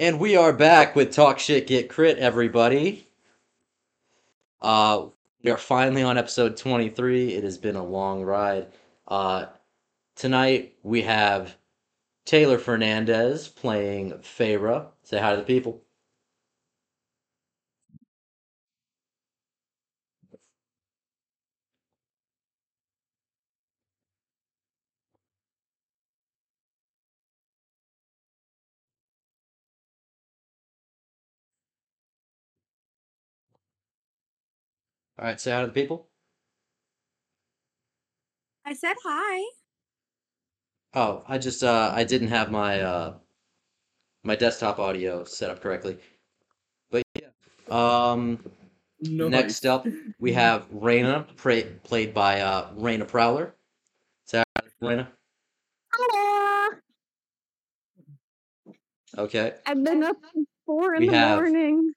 And we are back with Talk Shit Get Crit, everybody. Uh, we are finally on episode 23. It has been a long ride. Uh, tonight we have Taylor Fernandez playing Feyre. Say hi to the people. All right, say hi to the people. I said hi. Oh, I just uh I didn't have my uh my desktop audio set up correctly. But yeah. Um next up we have Raina pra- played by uh Raina Prowler. Say hi, Raina. Hello. Okay. I've been up since four in We the have- morning.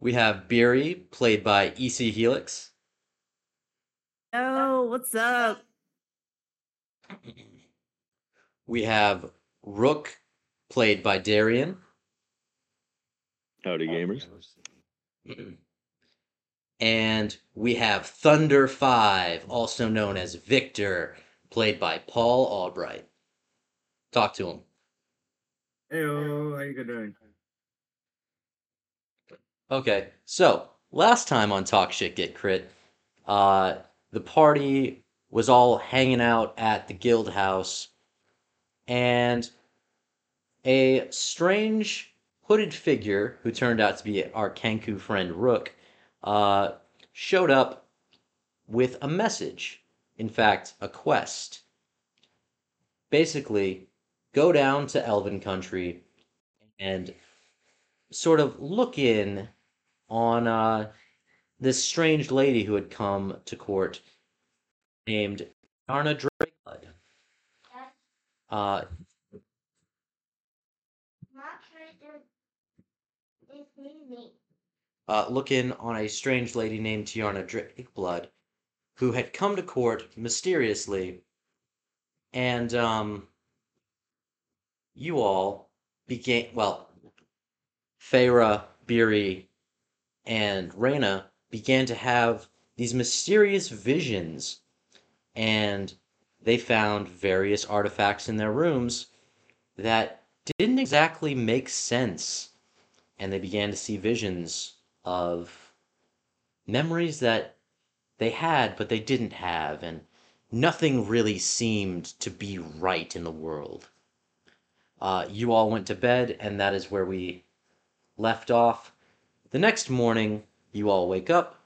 We have Beery played by EC Helix. Oh, what's up? We have Rook played by Darian. Howdy, gamers. And we have Thunder 5, also known as Victor, played by Paul Albright. Talk to him. Hey, how you doing? Okay, so last time on Talk Shit Get Crit, uh, the party was all hanging out at the guild house, and a strange hooded figure who turned out to be our Kenku friend Rook uh, showed up with a message. In fact, a quest. Basically, go down to Elven Country and sort of look in on uh, this strange lady who had come to court named Arna Drakeblood. Uh, uh, look in on a strange lady named Tiarna Drakeblood, who had come to court mysteriously, and um, you all began. Well, Feyre, Beery, and Raina began to have these mysterious visions, and they found various artifacts in their rooms that didn't exactly make sense, and they began to see visions of memories that they had but they didn't have, and nothing really seemed to be right in the world. Uh, you all went to bed, and that is where we left off. The next morning, you all wake up.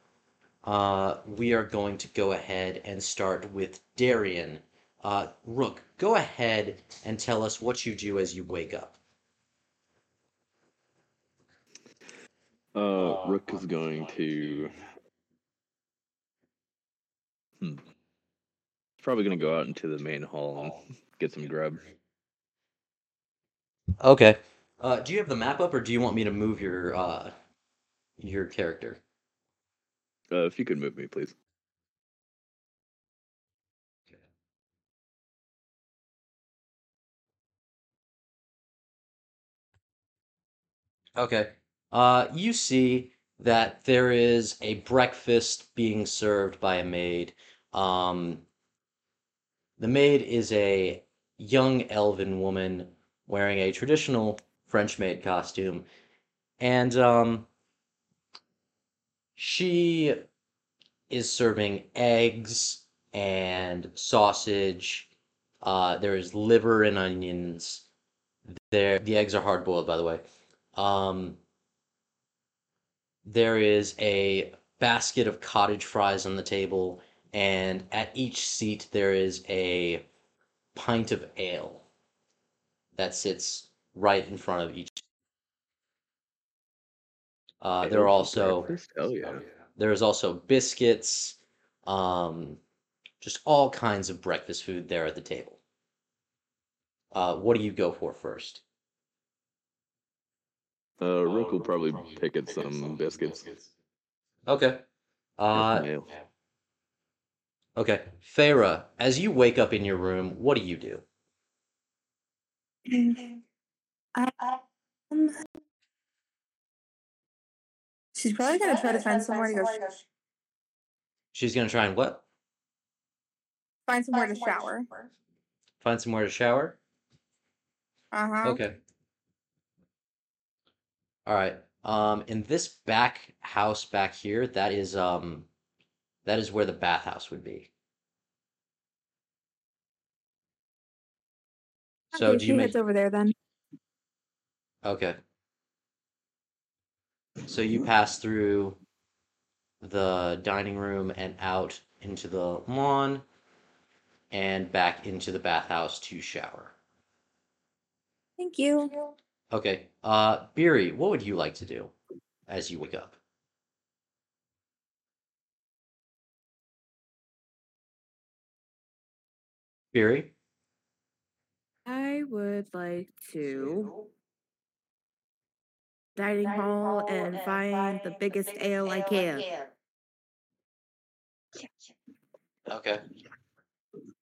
Uh, we are going to go ahead and start with Darian. Uh, Rook, go ahead and tell us what you do as you wake up. Uh, Rook is going to. Hmm. He's probably going to go out into the main hall and get some grub. Okay. Uh, do you have the map up, or do you want me to move your uh, your character? Uh, if you could move me, please. Okay. Uh, you see that there is a breakfast being served by a maid. Um, the maid is a young elven woman wearing a traditional French maid costume, and um, she is serving eggs and sausage. Uh, there is liver and onions. There, the eggs are hard boiled, by the way. Um, there is a basket of cottage fries on the table, and at each seat there is a pint of ale that sits right in front of each. Uh, there are also breakfast? Yeah. there is also biscuits, um, just all kinds of breakfast food there at the table. Uh, what do you go for first? Uh, Rook will probably pick at some biscuits. Okay. Uh, okay. Farah, as you wake up in your room, what do you do? I I She's probably gonna try to find somewhere to go. sh- She's gonna try and what? Find somewhere to shower. Find somewhere to shower. Uh huh. Okay. All right. Um, in this back house back here, that is um, that is where the bathhouse would be. So okay, do she you make heads over there then. okay? So you pass through the dining room and out into the lawn and back into the bathhouse to shower. Thank you. Okay. Uh, Beery, what would you like to do as you wake up? Beery? I would like to dining hall and find the biggest ale I can. Okay.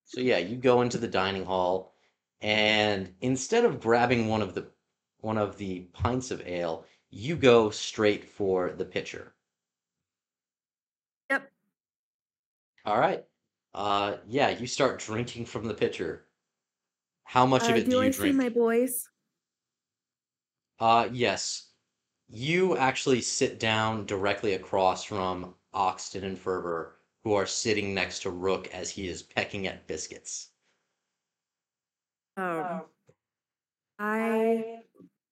So yeah, you go into the dining hall, and instead of grabbing one of the one of the pints of ale, you go straight for the pitcher. Yep. All right. Uh, yeah, you start drinking from the pitcher. How much of Uh, it do do you I drink? see my boys? Uh, yes. You actually sit down directly across from Oxton and Ferber, who are sitting next to Rook as he is pecking at biscuits. Um, I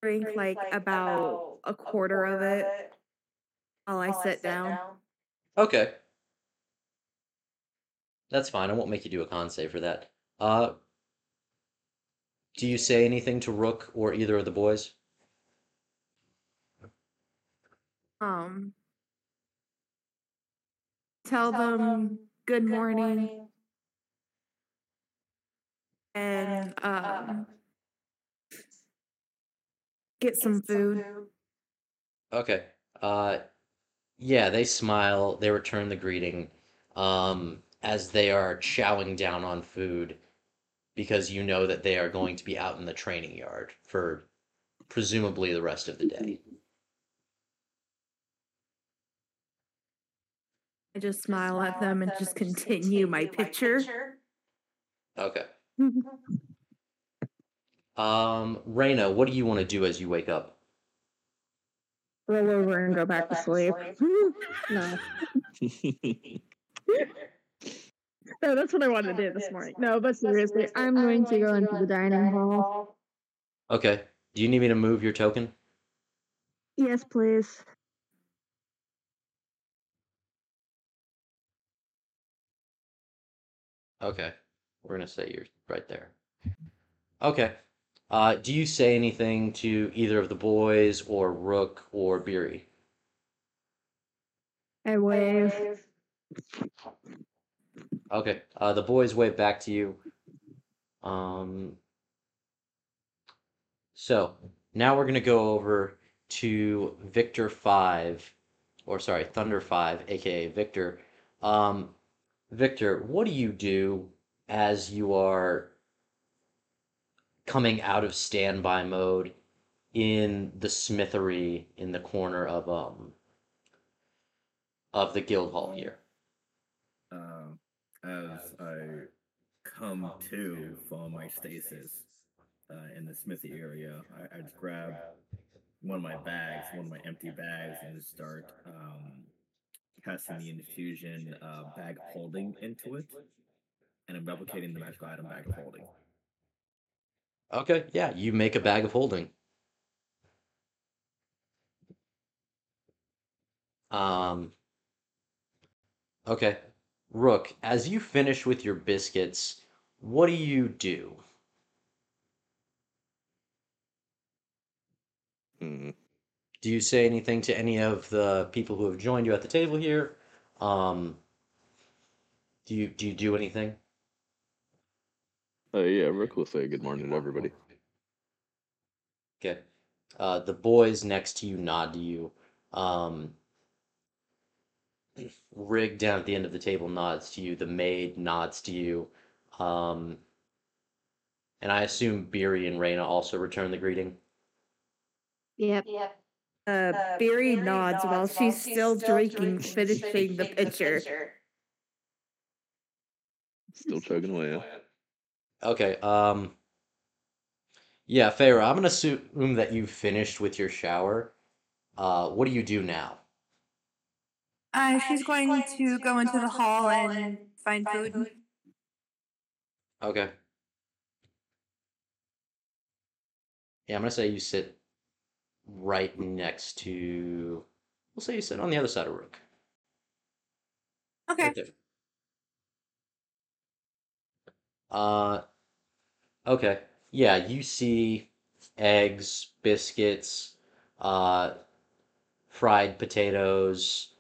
drink like about a quarter of it while I sit down. Okay. That's fine. I won't make you do a con save for that. Uh, do you say anything to Rook or either of the boys? Um, tell them good morning and um, get some food. Okay. Uh, yeah, they smile. They return the greeting, um, as they are chowing down on food, because you know that they are going to be out in the training yard for presumably the rest of the day. I just smile at them and just continue my picture. Okay. Um, Raina, what do you want to do as you wake up? Roll over and go back to sleep. no. No, that's what I wanted to do this morning. No, but seriously, I'm going to go into the dining hall. Okay. Do you need me to move your token? Yes, please. Okay. We're gonna say you're right there. Okay. Uh, do you say anything to either of the boys or Rook or Beery? I wave. Okay. Uh, the boys wave back to you. Um, so now we're gonna go over to Victor Five, or sorry, Thunder Five, aka Victor. Um, Victor, what do you do as you are coming out of standby mode in the smithery in the corner of um of the guild hall here? Um, as I come to from my stasis uh, in the smithy area, I, I just grab one of my bags, one of my empty bags, and start um, casting the infusion uh, bag of holding into it, and I'm replicating the magical item bag of holding. Okay, yeah, you make a bag of holding. Um, okay. Rook, as you finish with your biscuits, what do you do? Hmm. Do you say anything to any of the people who have joined you at the table here? Um, do you do you do anything? Uh, yeah, Rick will say good morning to everybody. Okay. Uh, the boys next to you nod to you. Um, Rig down at the end of the table nods to you. The maid nods to you. Um, and I assume Beery and Raina also return the greeting. Yep. Uh, Barry nods while she's still drinking, finishing the pitcher. Still chugging away. Okay. Um. Yeah, Farah, I'm gonna assume that you finished with your shower. Uh, what do you do now? Uh, she's going to go into the hall and find food. Okay. Yeah, I'm gonna say you sit right next to. We'll say you sit on the other side of Rook. Okay. Right there. Uh, okay. Yeah, you see eggs, biscuits, uh, fried potatoes,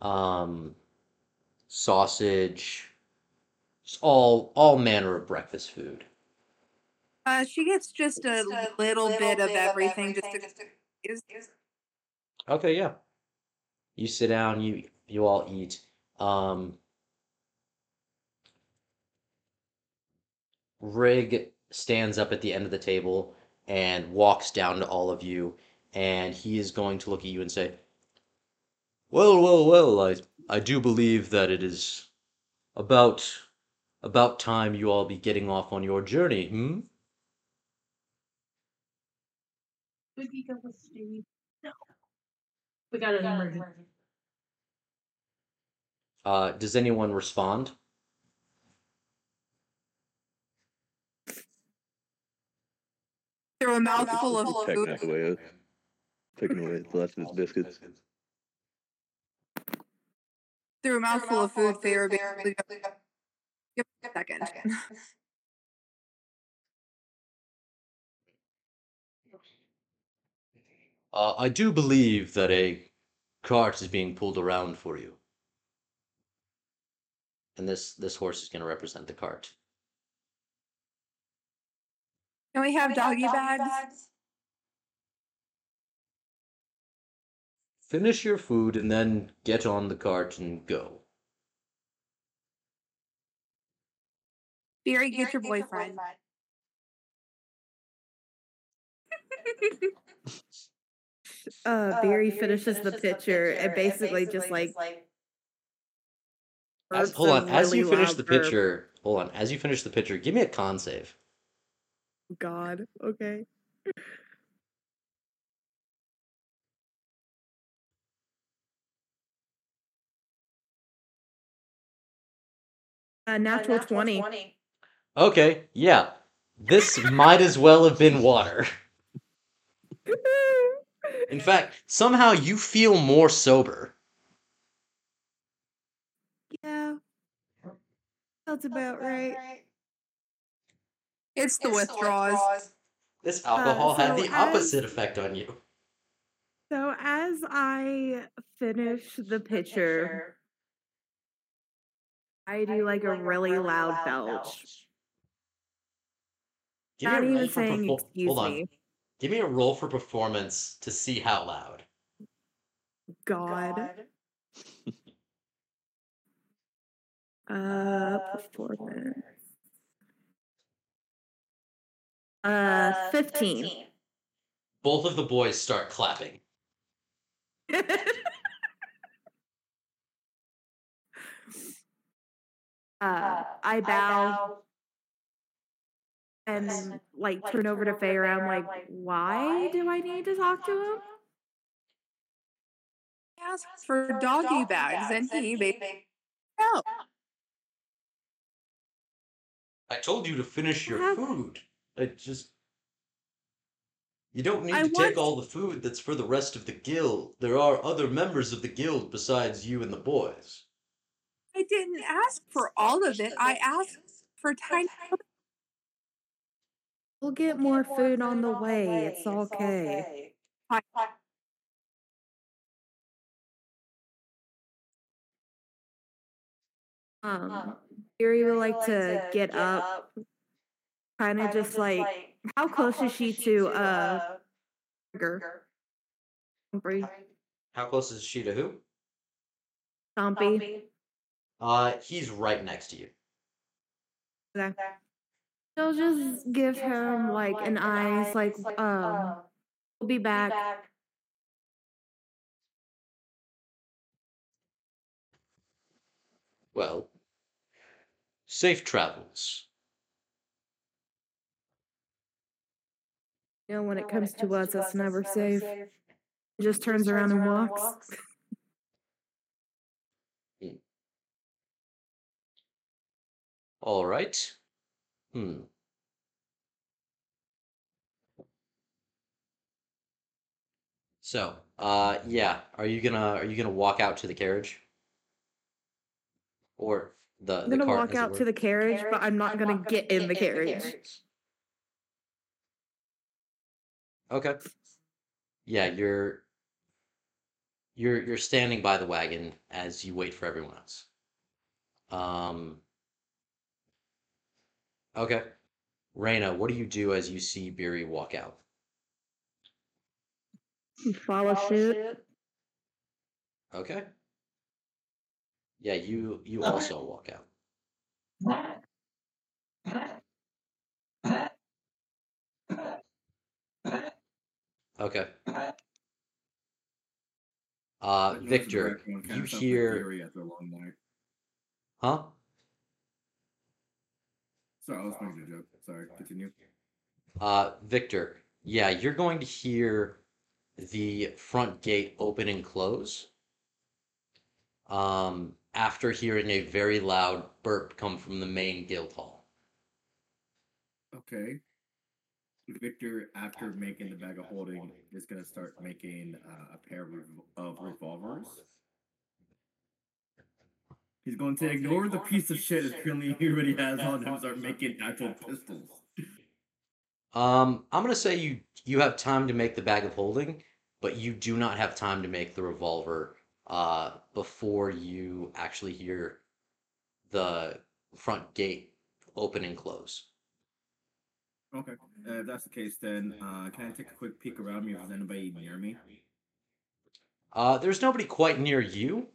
um, sausage, all all manner of breakfast food. Uh, she gets just a little bit of everything just to use. Okay, yeah. You sit down, you you all eat. Um Rig stands up at the end of the table and walks down to all of you, and he is going to look at you and say, Well, well, well, I I do believe that it is about about time you all be getting off on your journey, hmm? We can go with Steve. No. We got an emergency. Uh, does anyone respond? Through a mouthful of food. us away. Taking away the last of his biscuits. Through a mouthful of food, Farah basically goes, Give me a second. Uh, I do believe that a cart is being pulled around for you. And this this horse is going to represent the cart. Can we have doggy bags? Finish your food and then get on the cart and go. Barry, get your boyfriend. Uh, uh Barry finishes the pitcher and basically just like As, hold a on, as you finish the burp. picture, hold on, as you finish the picture, give me a con save. God, okay. A natural 20. Okay, yeah. This might as well have been water. In fact, somehow you feel more sober. yeah. That's about right. It's the withdrawals. This uh, alcohol had so the as- opposite effect on you. So as I finish the pitcher, I do like a really loud belch. Give Not me a roll even for saying perfo- excuse Hold on. me. Give me a roll for performance to see how loud. God. Uh, performance. Uh, 15. Both of the boys start clapping. uh, I bow and then like turn over to Feyre. I'm like, why do I need to talk to him? He asks for doggy bags, and he basically no. I told you to finish your Have- food. I just. You don't need I to want- take all the food that's for the rest of the guild. There are other members of the guild besides you and the boys. I didn't ask for all of it. I asked for tiny. We'll get more food on the way. It's okay. Um, Yuri would like to get up, kind of just like, how close is she to uh Trigger? Stompy. How close is she to who? Stompy. Uh, he's right next to you. Okay. She'll just give him like an eyes, like um, We'll be back. Well, safe travels. You know, when it comes to us, it's never safe. He just turns around and walks. All right. Hmm. So, uh, yeah, are you gonna are you gonna walk out to the carriage, or the I'm the gonna cart, walk as it out were? to the carriage, but I'm not gonna get in the carriage. Okay. Yeah, you're you're you're standing by the wagon as you wait for everyone else. Um. Okay. Raina, what do you do as you see Beery walk out? Follow suit. Okay. Yeah, you you also walk out. Okay. Uh, Victor, everyone you hear, Fury after a long night. huh? Sorry, I was making a joke. Sorry, continue. Uh, Victor, yeah, you're going to hear the front gate open and close. Um, after hearing a very loud burp come from the main guild hall. Okay. Victor, after making the bag of holding, is gonna start making uh, a pair of, rev- of revolvers. He's going to ignore the piece of shit that currently he already has on him and start making actual pistols. Um, I'm gonna say you you have time to make the bag of holding, but you do not have time to make the revolver uh before you actually hear the front gate open and close. Okay. Uh, if that's the case, then uh, can I take a quick peek around me if there's anybody near me? Uh, there's nobody quite near you,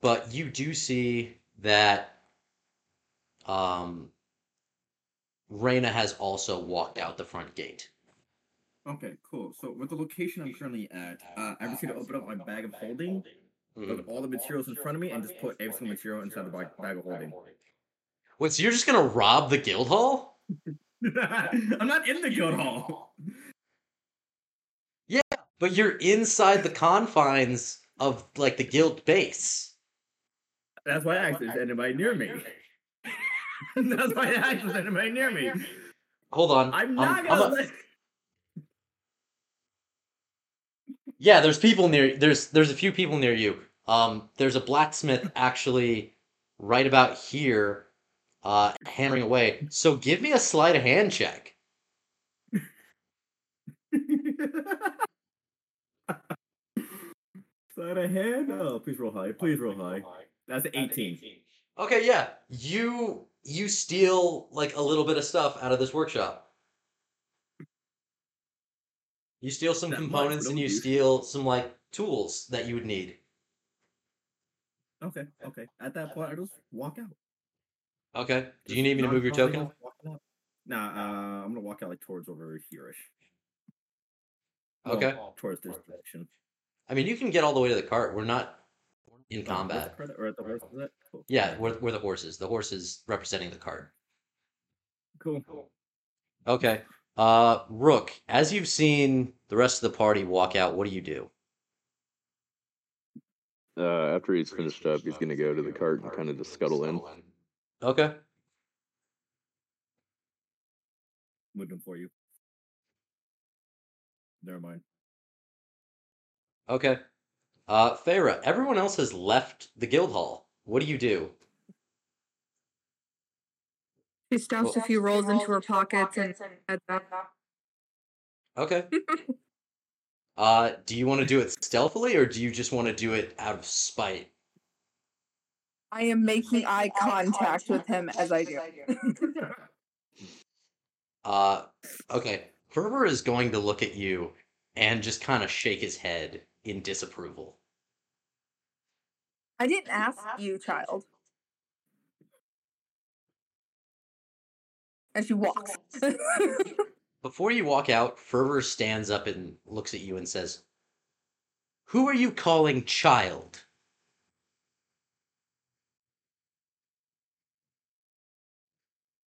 but you do see that um, Raina has also walked out the front gate. Okay, cool. So with the location I'm currently at, uh, I just need to open up my bag of holding, Mhm. put all the materials in front of me, and just put every single material inside the bag, bag of holding. Wait, so you're just gonna rob the guild hall? I'm not in the guild hall. Yeah, but you're inside the confines of like the guild base. That's why I asked, is anybody near me? That's why I asked, is anybody near me? Hold on. I'm um, not I'm gonna. a- let- Yeah, there's people near. There's there's a few people near you. Um, there's a blacksmith actually right about here, uh, hammering away. So give me a sleight of hand check. Side of hand? Oh, please roll high. Please roll high. That's an 18. Okay, yeah, you you steal like a little bit of stuff out of this workshop. You steal some much, components and you do. steal some like tools that you would need. Okay, okay. At that point, I just walk out. Okay. Do you need me to move your token? Nah, uh, I'm gonna walk out like towards over here-ish. Okay. Towards this direction. I mean, you can get all the way to the cart. We're not in Oh, where's the combat. credit- Or the horse is it? Cool. Yeah, we're, we're the horses. The horses representing the cart. Cool. Okay. Uh, Rook, as you've seen the rest of the party walk out, what do you do? Uh, after he's finished up, he's gonna go to the cart and kind of just scuttle in. Okay. Moved Moving for you. Never mind. Okay. Uh, Feyre, everyone else has left the guild hall. What do you do? She stuffs a few rolls into her pockets and heads out. Okay. Uh, do you want to do it stealthily or do you just want to do it out of spite? I am making eye contact with him as I do. Uh, okay. Ferber is going to look at you and just kind of shake his head in disapproval. I didn't ask you, child. And she walks. Before you walk out, Ferber stands up and looks at you and says, Who are you calling child?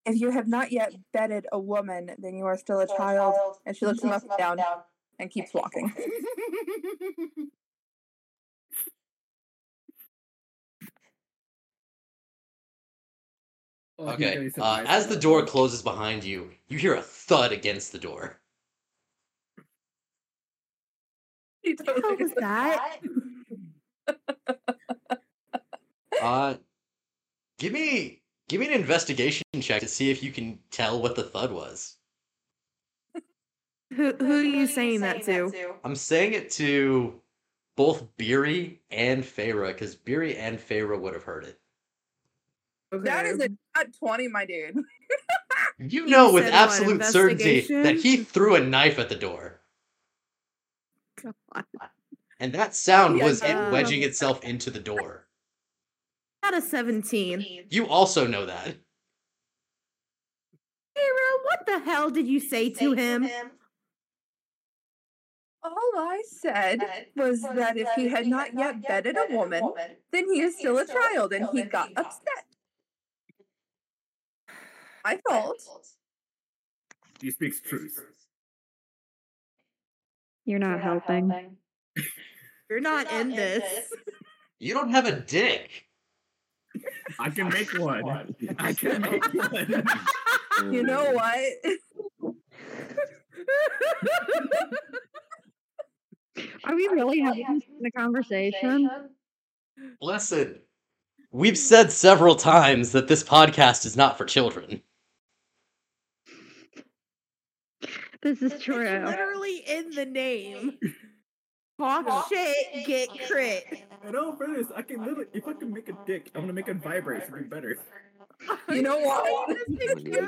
If you have not yet bedded a woman, then you are still a child. And she looks him up and down and keeps walking. Oh, he's Okay. Uh, as the door closes behind you, you hear a thud against the door. She What totally was that? Uh, give me give me an investigation check to see if you can tell what the thud was. Who who are you saying that to? I'm saying it to both Beery and Feyre because Beery and Feyre would have heard it. That is a nat 20, my dude. You You know with said what, absolute certainty that he threw a knife at the door, God. and that sound Yeah, was it um, wedging itself into the door. Not a 17. You also know that. Hero, what the hell did you say to him? All I said was that if he had not yet bedded a woman, then he is still a child and he got upset. I thought. He speaks truth. You're not helping. You're not in this. You don't have a dick. I can make one. I can make one. You know mm. what? Are we really having this kind of conversation? Listen, we've said several times that this podcast is not for children. This is It's true. literally in the name. Talk shit, get crit. I know, for this, I can literally, if I can make a dick, I'm gonna make it vibrate. It'll be better. You know what? This big?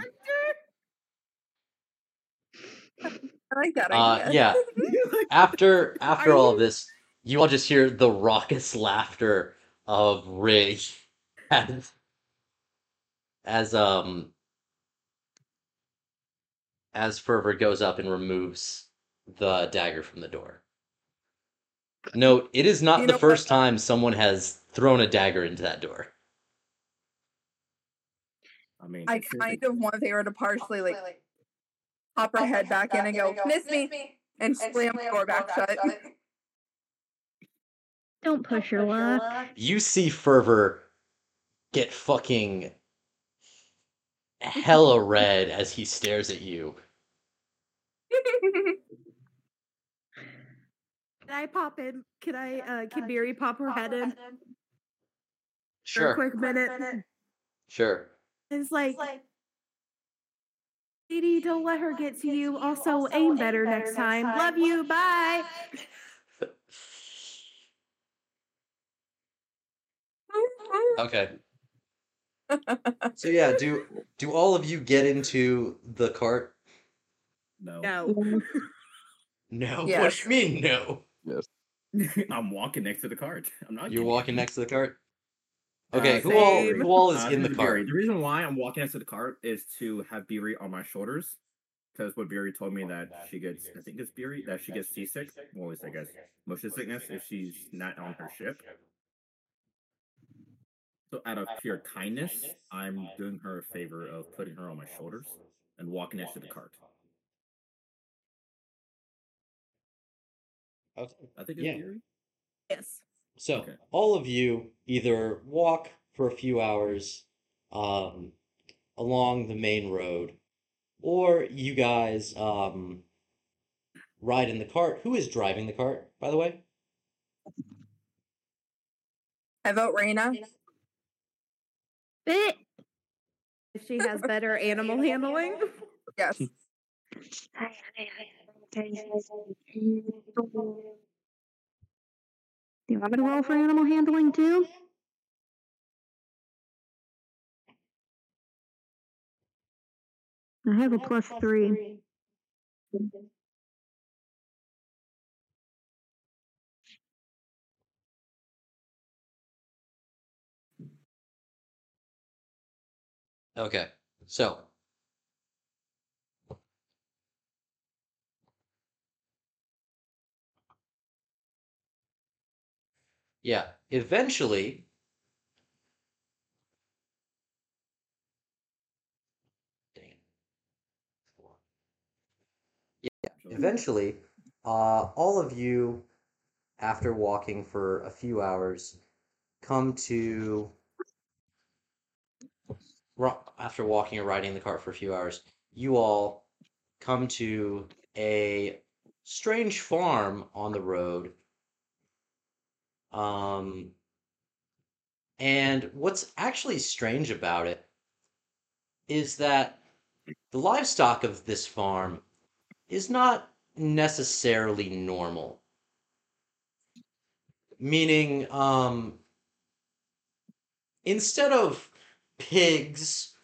I like that Uh, idea. yeah. After after all of this, you all just hear the raucous laughter of Rig as as um as Ferber goes up and removes the dagger from the door. Note, it is not You the first what? time someone has thrown a dagger into that door. I mean, I kind of want Vera to partially like pop her head back in and go, miss me, and slam the door back shut. Don't push your luck. You see Ferber get fucking hella red as he stares at you. Can I pop in? Can I, uh, can Beery pop her head in for a Sure, quick minute? sure. It's like, Lady, don't let her get to you. Also, aim better next time. Love you. Bye. Okay. So yeah, do do all of you get into the cart? No. No. No. What Yes. do you mean no? Yes. I'm walking next to the cart. I'm not. You're getting walking in. next to the cart? Uh, Okay, who so all who all is Uh, in the this Beery. cart? The reason why I'm walking next to the cart is to have Beery on my shoulders. Because what Beery told me that she gets, I think it's Beery, that she gets seasick. Well, always, I guess, motion sickness if she's not on her ship. So, out of pure kindness, I'm doing her a favor of putting her on my shoulders and walking next to the cart. Okay. I think it's Yeah. Beery. Yes. So Okay. all of you either walk for a few hours um, along the main road, or you guys um, ride in the cart. Who is driving the cart, by the way? I vote Raina. Bit. If she has better animal handling. Yes. Do you want me to roll for animal handling too? I have a plus three. Okay, so Yeah, eventually, eventually, uh, all of you, after walking for a few hours, come to. After walking or riding the cart for a few hours, you all come to a strange farm on the road. Um, and what's actually strange about it is that the livestock of this farm is not necessarily normal. Meaning, um, instead of pigs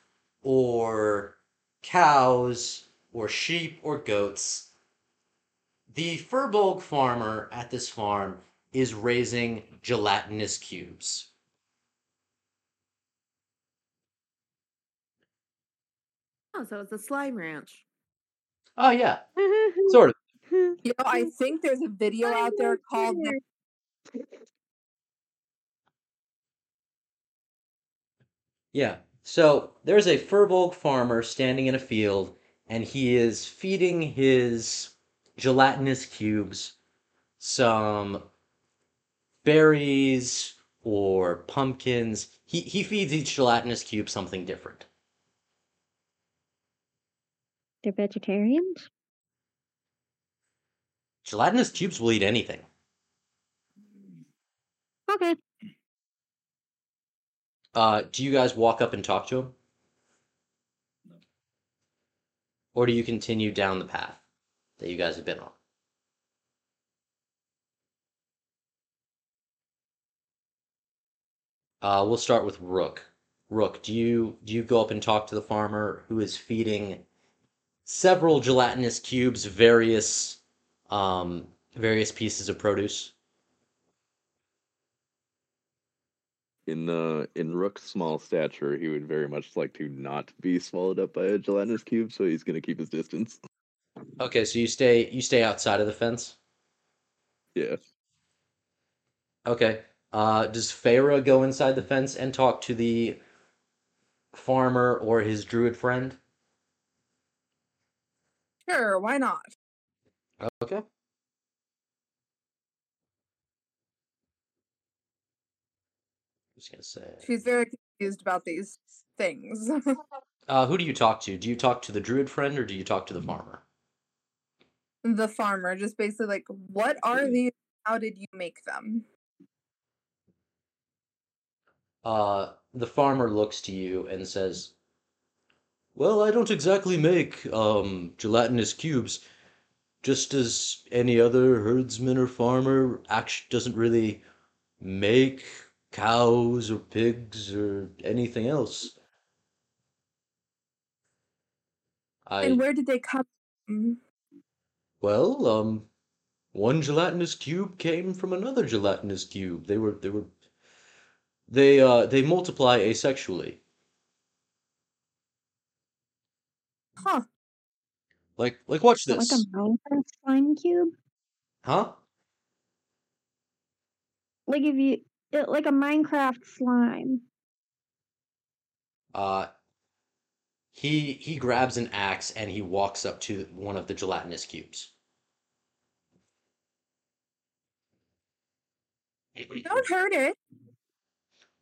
or cows or sheep or goats, the Furbolg farmer at this farm is raising gelatinous cubes. Oh, so it's a slime ranch. Oh yeah, sort of. You know, I think there's a video out there called the Yeah. So there's a Furbolg farmer standing in a field, and he is feeding his gelatinous cubes some berries or pumpkins. He he feeds each gelatinous cube something different. They're vegetarians? Gelatinous cubes will eat anything. Okay. Uh, do you guys walk up and talk to him? No. Or do you continue down the path that you guys have been on? Uh, we'll start with Rook. Rook, do you do you go up and talk to the farmer who is feeding several gelatinous cubes various um various pieces of produce? In uh, in Rook's small stature, he would very much like to not be swallowed up by a gelatinous cube, so he's gonna keep his distance. Okay, so you stay you stay outside of the fence? Yeah. Okay. Uh, does Feyre go inside the fence and talk to the farmer or his druid friend? sure, why not? Okay. Just gonna say. She's very confused about these things. Uh, who do you talk to? Do you talk to the druid friend or do you talk to the farmer? the farmer just basically like, what are these? How did you make them? Uh, the farmer looks to you and says, "Well, I don't exactly make um gelatinous cubes. Just as any other herdsman or farmer actually doesn't really make cows or pigs or anything else. I And where did they come from? well, um, one gelatinous cube came from another gelatinous cube. They were they were they uh they multiply asexually. Huh. Like like watch this. like a Minecraft slime cube? Huh? Like if you it, like a Minecraft slime. Uh he he grabs an axe and he walks up to one of the gelatinous cubes. Don't hurt it.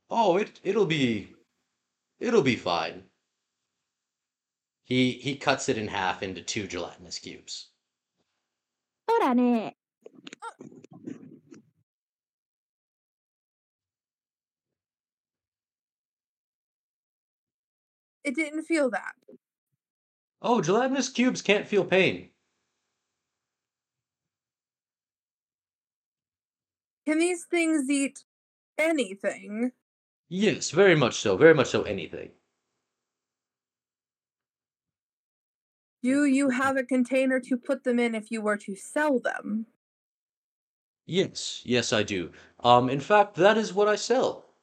Oh, it it'll be it'll be fine. He he cuts it in half into two gelatinous cubes. Hold on it. It didn't feel that. Oh, gelatinous cubes can't feel pain. Can these things eat anything? Yes, very much so. Very much so anything. Do you have a container to put them in if you were to sell them? Yes, yes I do. Um in fact, that is what I sell.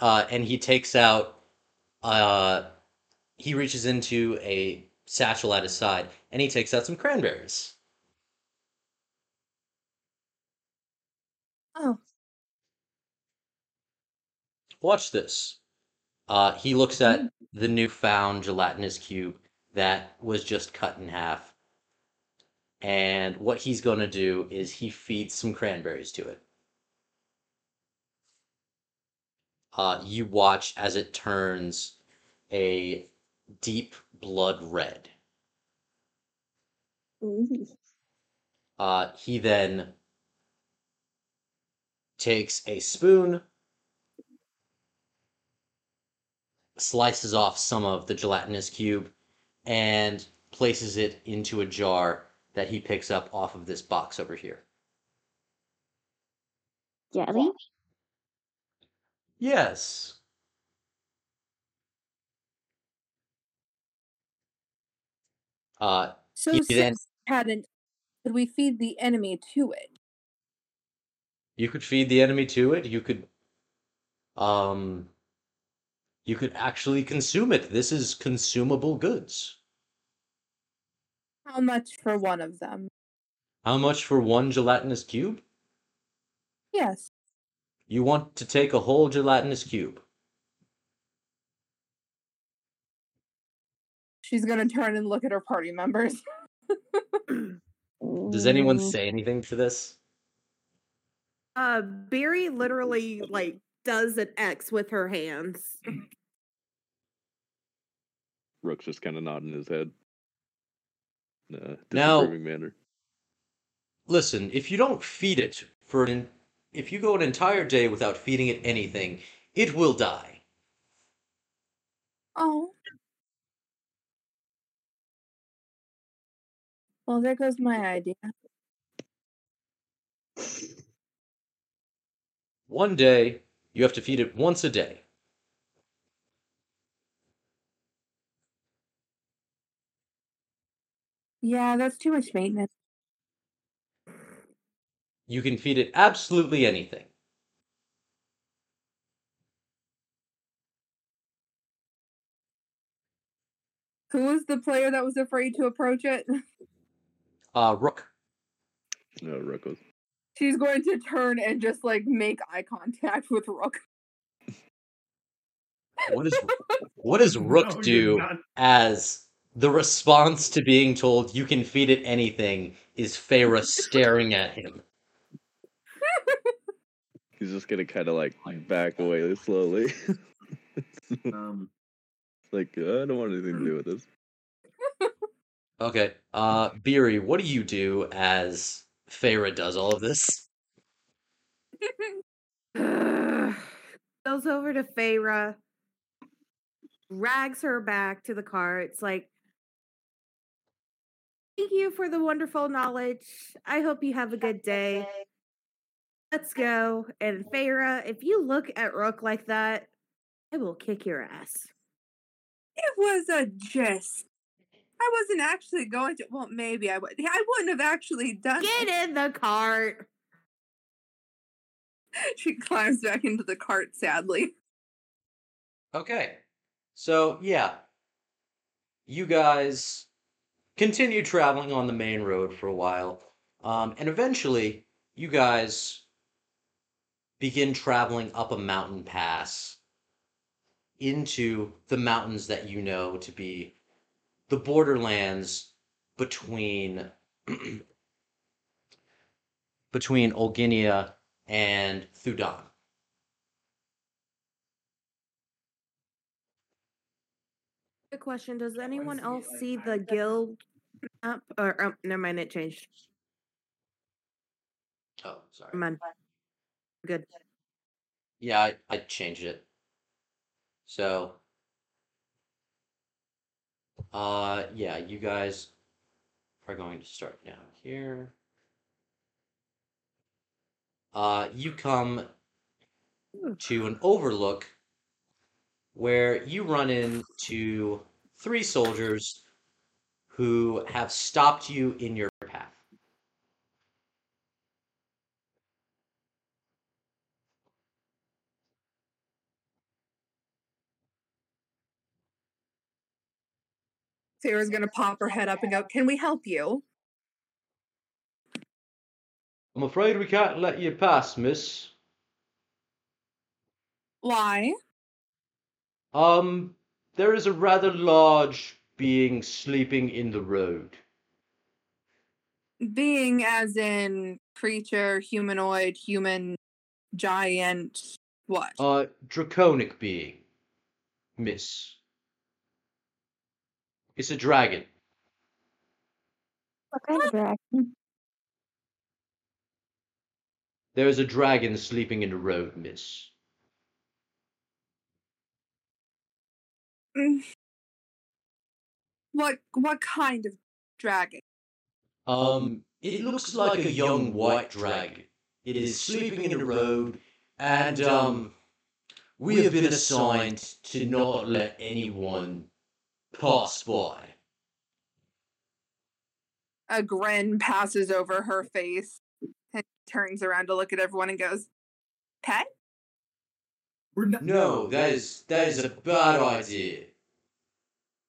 Uh and he takes out uh he reaches into a satchel at his side and he takes out some cranberries. Oh, watch this. Uh, he looks at the newfound gelatinous cube that was just cut in half. And what he's going to do is he feeds some cranberries to it. Uh, you watch as it turns a deep blood red. Uh, he then takes a spoon, slices off some of the gelatinous cube, and places it into a jar that he picks up off of this box over here. Jelly? Yes. Uh, So since then- hadn't, could we feed the enemy to it? you could feed the enemy to it. You could, um, you could actually consume it. This is consumable goods. How much for one of them? How much for one gelatinous cube? Yes. You want to take a whole gelatinous cube. She's gonna turn and look at her party members. Does anyone say anything to this? Uh, Barry literally like does an X with her hands. Rook's just kind of nodding his head. In a Now- manner. Listen, if you don't feed it for an if you go an entire day without feeding it anything, it will die. Oh. Well, there goes my idea. One day, you have to feed it once a day. Yeah, that's too much maintenance. You can feed it absolutely anything. Who was the player that was afraid to approach it? Uh, Rook. No, Rook was. She's going to turn and just like make eye contact with Rook. What is what does Rook No, do not. as the response to being told you can feed it anything is Feyre staring at him? He's just gonna kind of like back away slowly. Um, like uh, I don't want anything to do with this. Okay. Uh Beery, what do you do as Feyre does all of this? Goes over to Feyre, drags her back to the car. It's like, thank you for the wonderful knowledge. I hope you have a good day. Let's go. And Feyre, if you look at Rook like that, I will kick your ass. It was a jest. I wasn't actually going to. Well, maybe I would. I wouldn't have actually done it. Get in the cart. She climbs back into the cart sadly. Okay. So, yeah. You guys continue traveling on the main road for a while. Um, and eventually, you guys begin traveling up a mountain pass into the mountains that you know to be the borderlands between between Olginia and Theudan. Good question. Does anyone else see the guild map? Or um, never mind, it changed. Oh, sorry. Never mind. Good. Yeah, I, I changed it. So, uh, yeah, you guys are going to start down here. Uh, you come to an overlook where you run into three soldiers who have stopped you in your path. Sarah's gonna pop her head up and go, "Can we help you?" I'm afraid we can't let you pass, miss. Why? Um, there is a rather large being sleeping in the road. Being as in creature, humanoid, human, giant, what? Uh, draconic being, miss. It's a dragon. What kind of dragon? There is a dragon sleeping in the road, miss. What what kind of dragon? Um, it looks like a young white dragon. It is sleeping in the road, and um, we have been assigned to not let anyone pass by. A grin passes over her face and turns around to look at everyone and goes, Pet? We're not. No, that is that is a bad idea.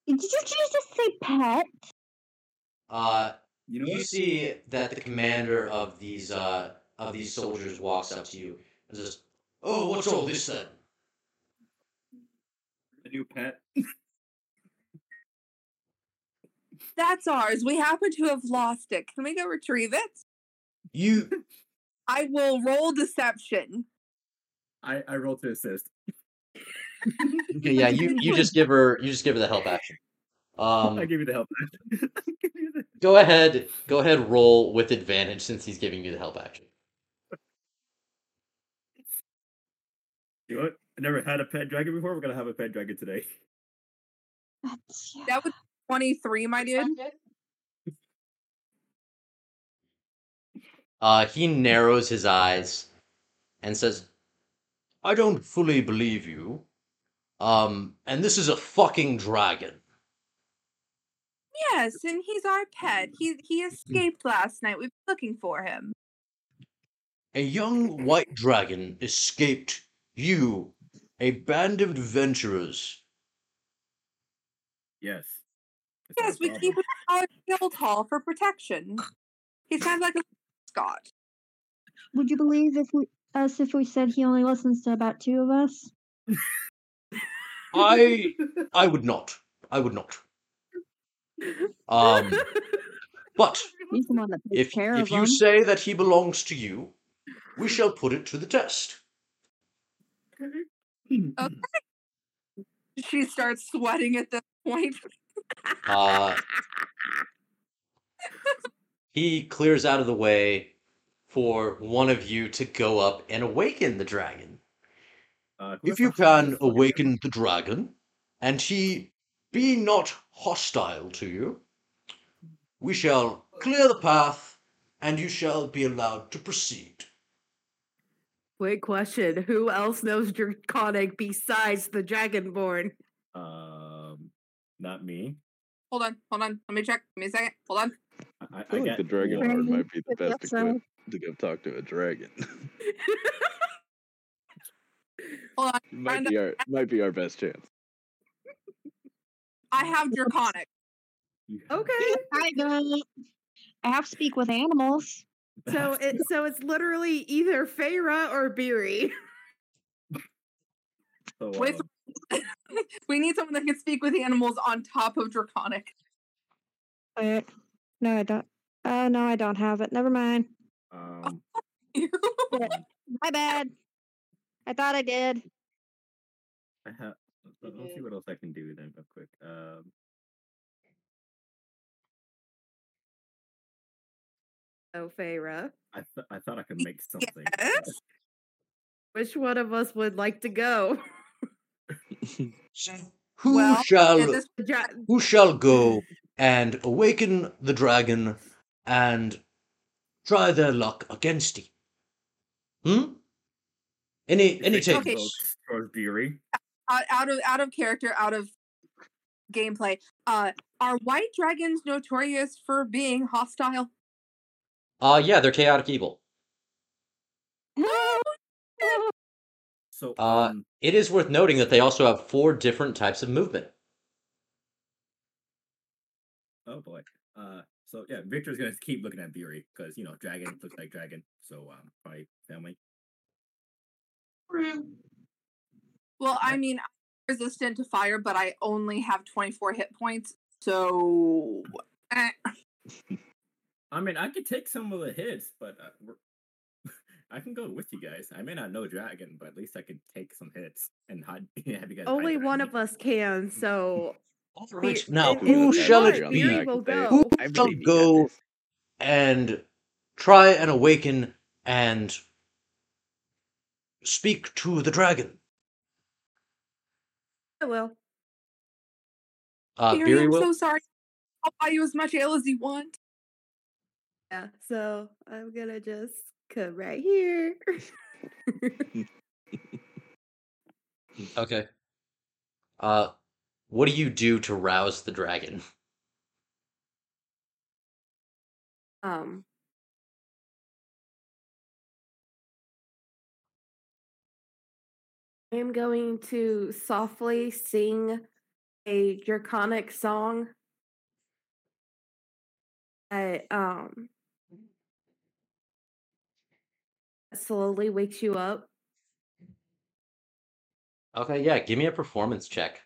Did you choose to say pet? Uh, You know you see that the commander of these uh of these soldiers walks up to you and says, "Oh, what's all this then?" A new pet. That's ours. We happen to have lost it. Can we go retrieve it? You I will roll deception. I I roll to assist. Okay? Yeah, you you just give her you just give her the help action. I Um, give you the help. I give you the- go ahead, go ahead, roll with advantage since he's giving you the help action. You know what? I never had a pet dragon before. We're gonna have a pet dragon today. That's, That was 23, my dude. Uh, he narrows his eyes and says, "I don't fully believe you. Um, and this is a fucking dragon." Yes, and he's our pet. He he escaped last night. We've been looking for him. A young white dragon escaped you, a band of adventurers. Yes. It's Yes, we problem. keep him at our guild hall for protection. He's kind of like a Scott. would you believe if we us if we said he only listens to about two of us? I I would not. I would not. Um, but He's the one that takes if if you say that he belongs to you, we shall put it to the test. Okay. She starts sweating at this point. Uh, he clears out of the way for one of you to go up and awaken the dragon. Uh, who If you can awaken the dragon, and he be not hostile to you, we shall clear the path, and you shall be allowed to proceed. Wait, question. Who else knows Draconic besides the Dragonborn? Um, not me. Hold on, hold on. Let me check. Give me a second. Hold on. I, I, I I feel like the Dragon Dragon might be the best equipped to go talk to a dragon. Hold on. might be our might be our best chance. I have draconic. Okay. I don't. I have to speak with animals. So it so it's literally either Feyre or Beery. So, With- um, we need someone that can speak with animals on top of draconic. Wait. No, I don't. Oh no, I don't have it. Never mind. um, My bad. I thought I did. I have. let- Let's see what else I can do then, real quick. Um, Oh, Feyre. I th- I thought I could make something. Yes. Which one of us would like to go? Who Well, shall And this The dra- who shall go and awaken the dragon and try their luck against it? Hmm? Any any Victor Okay. takers? votes out, out of out of character, out of gameplay. Uh, are white dragons notorious for being hostile? Uh yeah, they're chaotic evil. So Uh, um, It is worth noting that they also have four different types of movement. oh boy. Uh, so yeah, Victor's gonna keep looking at Beery because you know dragon looks like dragon. So um, probably family. Well, I mean, I'm resistant to fire, but I only have 24 hit points, so. eh. I mean, I could take some of the hits, but uh, we're... I can go with you guys. I may not know dragon, but at least I could take some hits and hide. have you guys. hide Only one of us can, so All Be- right, now if- who if shall it be? go. Who I shall believe you got go and try and awaken and speak to the dragon? I will. Uh, Beery, Beery I'm will. so sorry. I'll buy you as much ale as you want. Yeah, so I'm gonna just come right here. Okay. Uh, what do you do to rouse the dragon? um. I'm going to softly sing a draconic song that um slowly wakes you up. Okay, yeah, give me a performance check.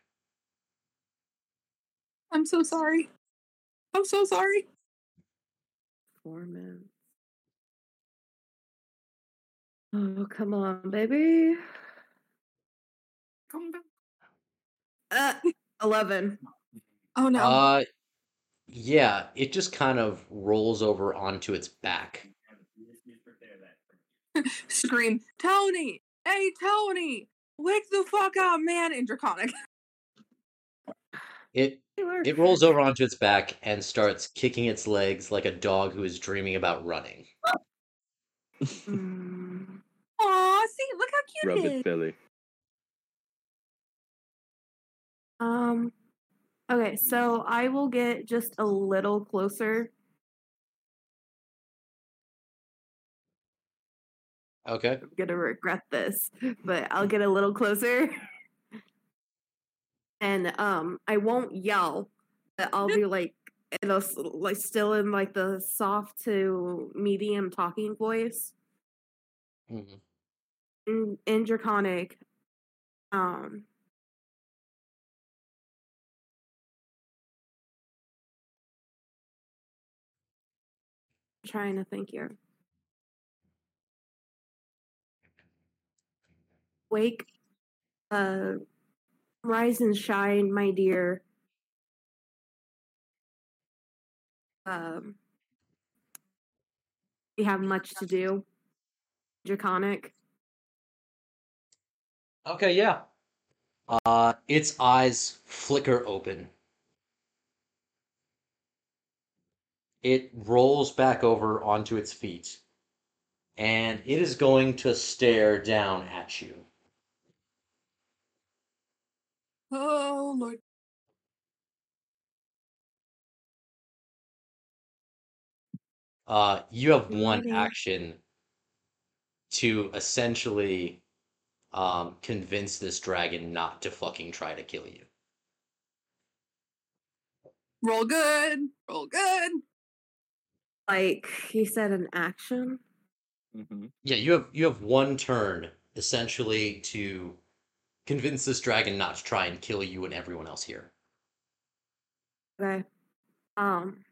I'm so sorry. I'm so sorry. Performance. Oh, come on, baby. Come back. Uh, 11. Oh no. Uh, yeah, it just kind of rolls over onto its back. Scream, Tony! Hey, Tony! Wake the fuck up, man! In Draconic. It it rolls over onto its back and starts kicking its legs like a dog who is dreaming about running. Aw, see, look how cute Rub it its is. belly. Um, okay, so I will get just a little closer. Okay. I'm gonna regret this, but I'll get a little closer. And um, I won't yell, but I'll be like, it'll like still in like the soft to medium talking voice. Mm-hmm. in, in draconic um trying to think here wake uh rise and shine my dear. Um we have much to do. Draconic. Okay, yeah. Uh, its eyes flicker open. It rolls back over onto its feet, and it is going to stare down at you. Oh, Lord. Uh, you have one action to essentially um, convince this dragon not to fucking try to kill you. Roll good. Roll good. Like he said an action Mm-hmm. Yeah, you have you have one turn essentially to convince this dragon not to try and kill you and everyone else here. Okay. Um.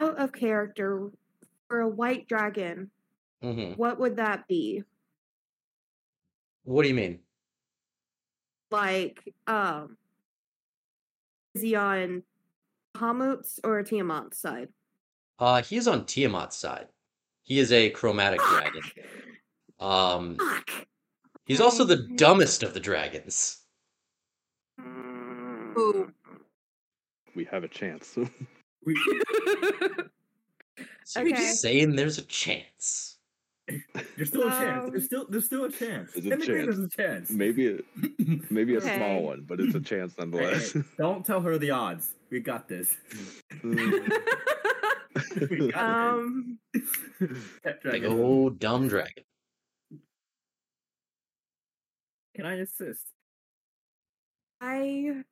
Out of character for a white dragon, hmm what would that be? What do you mean? Like, um, is he on Bahamut's or Tiamat's side? Uh, he is on Tiamat's side. He is a chromatic dragon. Um, Fuck. he's also the dumbest of the dragons. Ooh. We have a chance. So you're just saying there's a chance. There's still a chance. Um, There's still there's still a chance. There's a Technically, chance. There's a chance. maybe a, maybe a Okay. small one, but it's a chance nonetheless. hey, don't tell her the odds. We got this. We got um. this. Pet Big old dumb dragon. Can I assist? I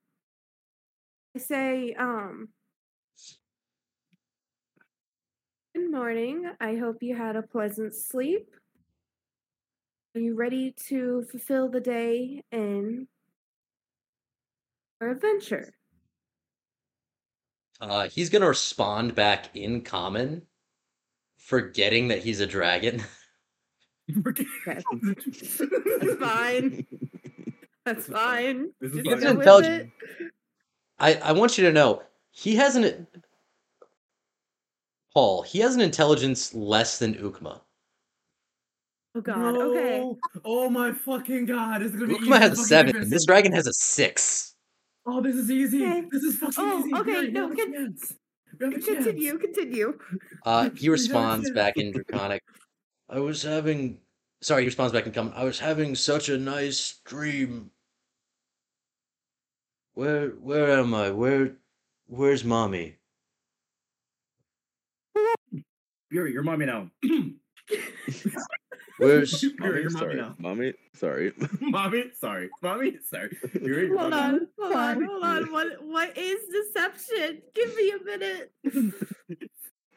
I say um Good morning. I hope you had a pleasant sleep. Are you ready to fulfill the day in our adventure? Uh, he's gonna respond back in common, forgetting that he's a dragon. Okay. That's fine. That's fine. This is Just fine. go with Intelligent. it. I, I want you to know he has an Paul. He has an intelligence less than Ukma. Oh God. Okay. Oh my fucking god! This is gonna be Ukma has a seven. figure This this- dragon has a six. Oh, this is easy. Okay. This is fucking Oh, easy. okay, Barry, we no, have a chance. We have a chance. Continue. Continue. Uh, he Yeah, responds back in Draconic. I was having. Sorry, he responds back in common. I was having such a nice dream. Where where am I? Where where's mommy? Yuri, you're mommy now. Where's Yuri, Mommy, you're mommy sorry. now. Mommy, sorry. mommy, sorry. Mommy, sorry. Yuri, you're Hold mommy on. Hold on. Fine. Hold on. What What is deception? Give me a minute.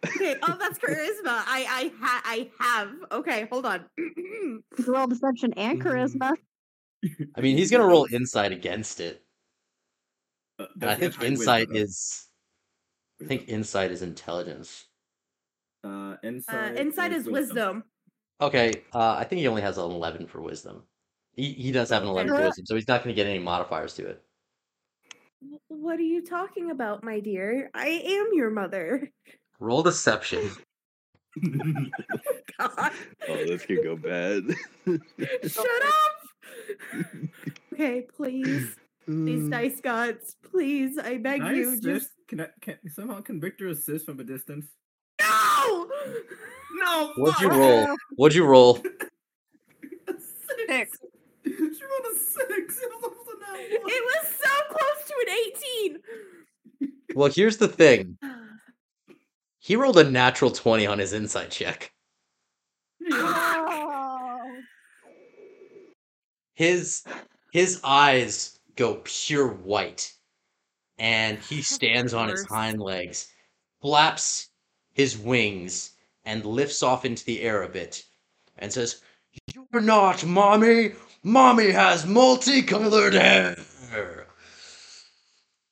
Okay. Oh, that's charisma. I I ha I have. Okay. Hold on. You can roll deception and charisma. I mean, he's gonna roll insight against it. Uh, I think high insight is. I think insight is intelligence. Though. Uh, uh, inside is wisdom. Okay, uh, I think he only has an eleven for wisdom. He he does have an eleven for wisdom, so he's not gonna get any modifiers to it. What are you talking about, my dear? I am your mother. Roll deception. God. Oh, this could go bad. Shut up. Okay, please. These dice gods, please, I beg Can I you, assist? just Can I can somehow can Victor assist from a distance? No. No. What'd you roll? What'd you roll? A Six. She rolled a six. It was almost a nat one. It was so close to an eighteen. Well, here's the thing. He rolled a natural 20 on his insight check. Oh. His his eyes go pure white and he stands on his hind legs, flaps his wings and lifts off into the air a bit and says, "You're not mommy. Mommy has multicolored hair."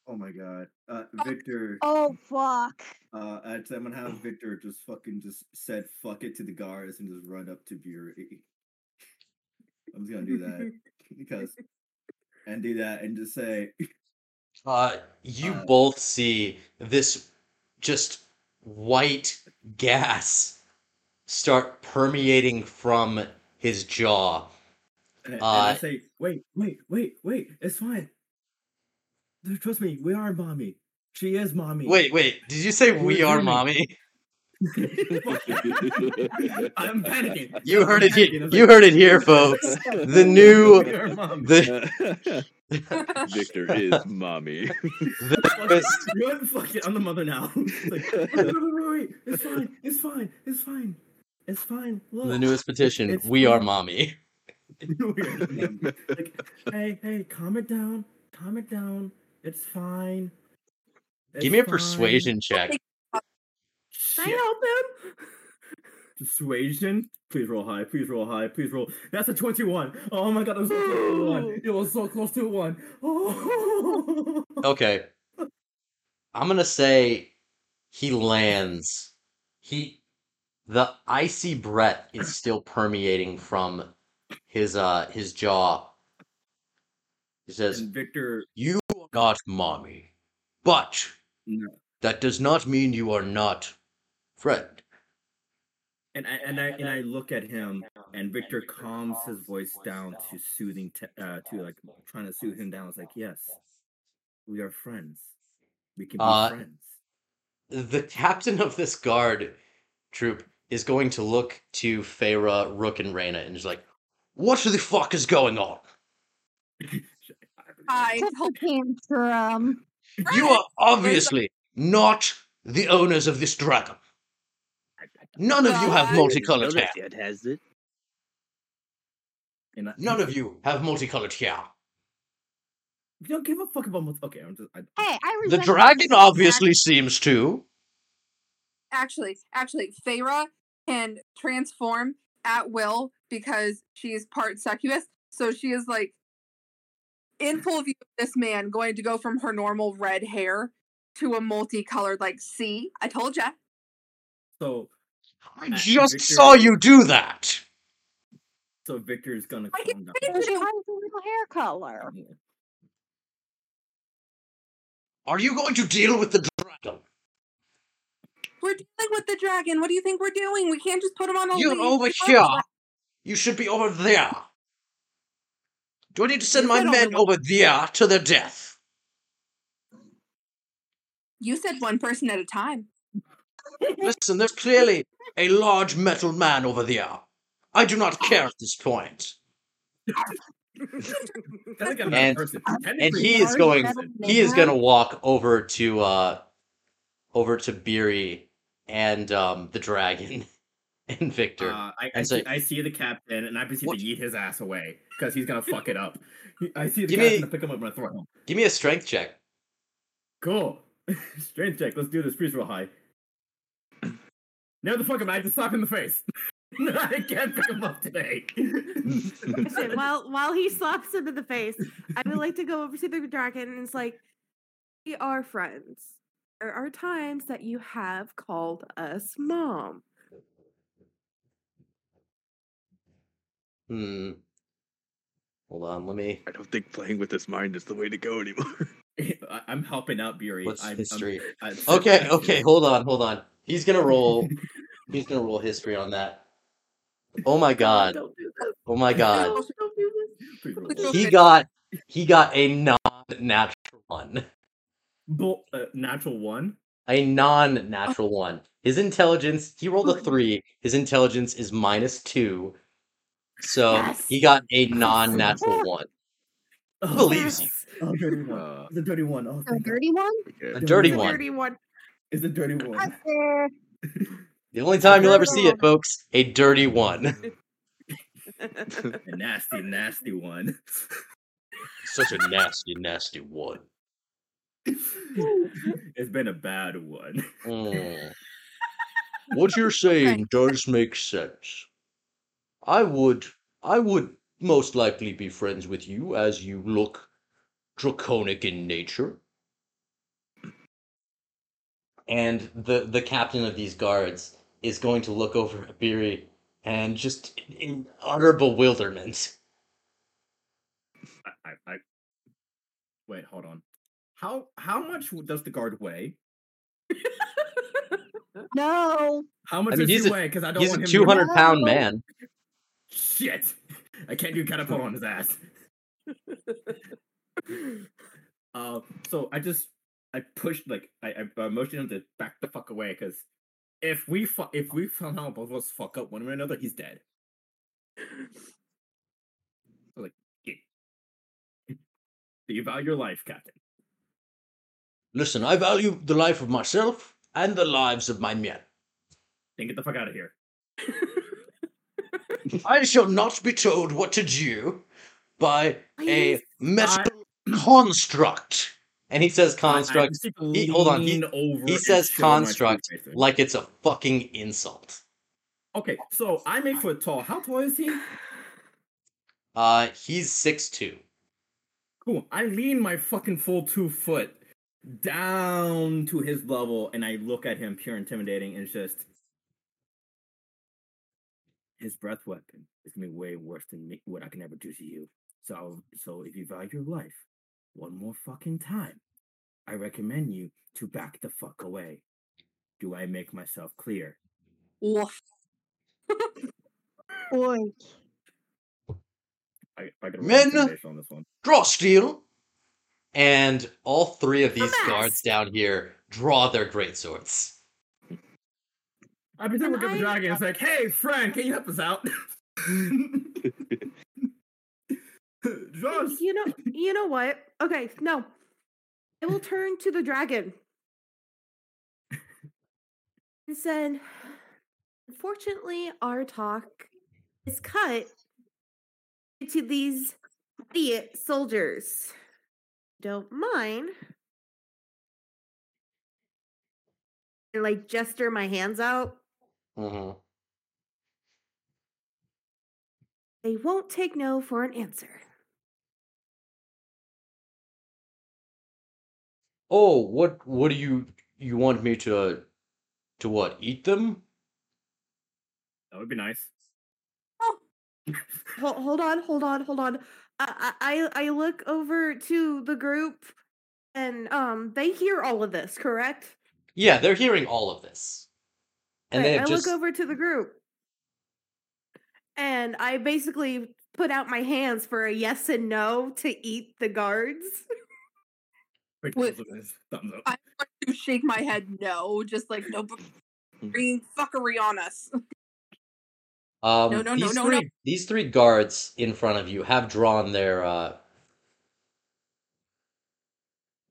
Oh my god. Uh, Victor. Oh fuck. Uh, I'd say I'm gonna have Victor just fucking just said fuck it to the guards and just run up to Bury. I'm just gonna do that because and do that and just say Uh, you Uh, both see this just white gas start permeating from his jaw. and, I- and I Uh, say wait wait wait wait it's fine. Trust me, we are mommy. She is mommy. Wait, wait, did you say We're we are dreaming. mommy? I'm panicking. You I'm heard it panicking. here. You like, heard it here, folks. The new We are mommy. the Victor is mommy. the You know what? Fuck it. I'm the mother now. It's like, wait, wait, wait, wait, wait. It's fine. It's fine. It's fine. It's fine. Look. the newest petition. It's We are fine. mommy. Are mommy. like, hey, hey, calm it down. Calm it down. It's fine. Give me a fine. persuasion check. Can I help him? Persuasion. Please roll high. Please roll high. Please roll. That's a 21. Oh my god, it was so close to a one. It was so close to a one. Oh. Okay. I'm gonna say he lands. He the icy breath is still permeating from his uh his jaw. He says, And Victor. You are not mommy. But No. that does not mean you are not friend. And I and I and I look at him, and Victor calms his voice down to soothing, te- uh, to like trying to soothe him down. It's like, yes, we are friends. We can be Uh, friends. The captain of this guard troop is going to look to Feyre, Rook, and Raina and is like, What the fuck is going on? Hi. Temple tantrum. You are obviously not the owners of this dragon. None of you have multicolored hair. It has it. I, None of you have multicolored hair. You don't give a fuck about. Multi- okay, I'm just. I, Hey, I The resent dragon that. obviously seems to. actually, actually, Feyre can transform at will because she is part succubus. So she is like in full view of this man going to go from her normal red hair to a multicolored like see i told ya So I just Victor- saw you do that. so Victor's gonna I can calm down. finish Because she it. has a little hair color. Are you going to deal with the dragon? we're dealing with the dragon what do you think we're doing we can't just put him on a You're leash. over here. You should be over there. Do I need to send You my men over there to their death? you said one person at a time Listen, there's clearly a large metal man over there. I do not care at this point. Technically, I'm not a And- And he is going he is gonna walk over to uh over to Beery and um the dragon and Victor. Uh, I, I, and see, I see the captain, and I proceed What? to yeet his ass away because he's gonna fuck it up. I see the Give captain me- to pick him up and throw him. Give me a strength check. Cool. Strength check. Let's do this. Freeze real high. No, the fuck am I? Just slap him in the face. I can't pick him up today. Listen, while while he slaps him in the face, I would like to go over to the dragon and it's like, we are friends. There are times that you have called us mom. Hmm. Hold on, let me I don't think playing with his mind is the way to go anymore. I- I'm helping out Beery. what's I'm, I'm- history? I- Okay, okay, hold on, hold on. He's gonna roll he's gonna roll history on that. Oh my god. Don't do this. Oh my god. No, don't do this. Please roll. Look, He got he got a non-natural one. Bull, uh, natural one. A non-natural one. His intelligence, he rolled a three. His intelligence is minus two. So Yes. he got a non-natural one. Oh, believes you. Yes. Oh, dirty one. Uh, It's a dirty one. Oh, A dirty one? A okay. dirty The one. Dirty one. It's a dirty one. The only time you'll ever see it, folks. A dirty one. A nasty, nasty one. Such a nasty, nasty one. it's been a bad one. Mm. What you're saying does make sense. I would I would most likely be friends with you as you look draconic in nature. And the the captain of these guards is going to look over at Beery and just in, in utter bewilderment. I, I, I wait. Hold on. How how much does the guard weigh? no. How much I mean, does he's he a- weigh? Because I don't He's want a him. to- two hundred pound man. Shit! I can't do catapult on his ass. uh, so I just I pushed like I, I uh, motioned him to back the fuck away because if we fu- if we somehow both of us fuck up one way or another, he's dead. So like, "Yeah. do you value your life, Captain? Listen, I value the life of myself and the lives of my men. Then get the fuck out of here. I shall not be told what to do by a Please. metal construct. And he says construct just need to he- hold on, he- he says show my true construct face to him. like it's a fucking insult. Okay, so I'm eight foot tall. How tall is he? Uh he's six two. Cool. I lean my fucking full two foot down to his level and I look at him pure intimidating and it's just his breath weapon is gonna be way worse than me, what I can ever do to you. So so if you value your life one more fucking time, I recommend you to back the fuck away. Do I make myself clear? Woof. Boy. I, I Men- on this one. Draw steel. And all three of these guards down here draw their great swords. I pretend And look at the dragon. It's like, hey, friend, can you help us out? Just you know you know what? Okay, no. I will turn to the dragon. And said, Unfortunately, our talk is cut to these idiot soldiers. Don't mind. and like gesture my hands out. hmm They won't take no for an answer. Oh, what what do you you want me to to what? Eat them? That would be nice. Hold, hold on, hold on, hold on. I, I I look over to the group, and um, they hear all of this, correct? Yeah, they're hearing all of this. And they Right, have I just look over to the group, and I basically put out my hands for a yes and no to eat the guards. Wait, Wait. look. Thumbs up. I want to shake my head no, just like no bringing fuckery on us. um No, no, no, these no, three no. these three guards in front of you have drawn their uh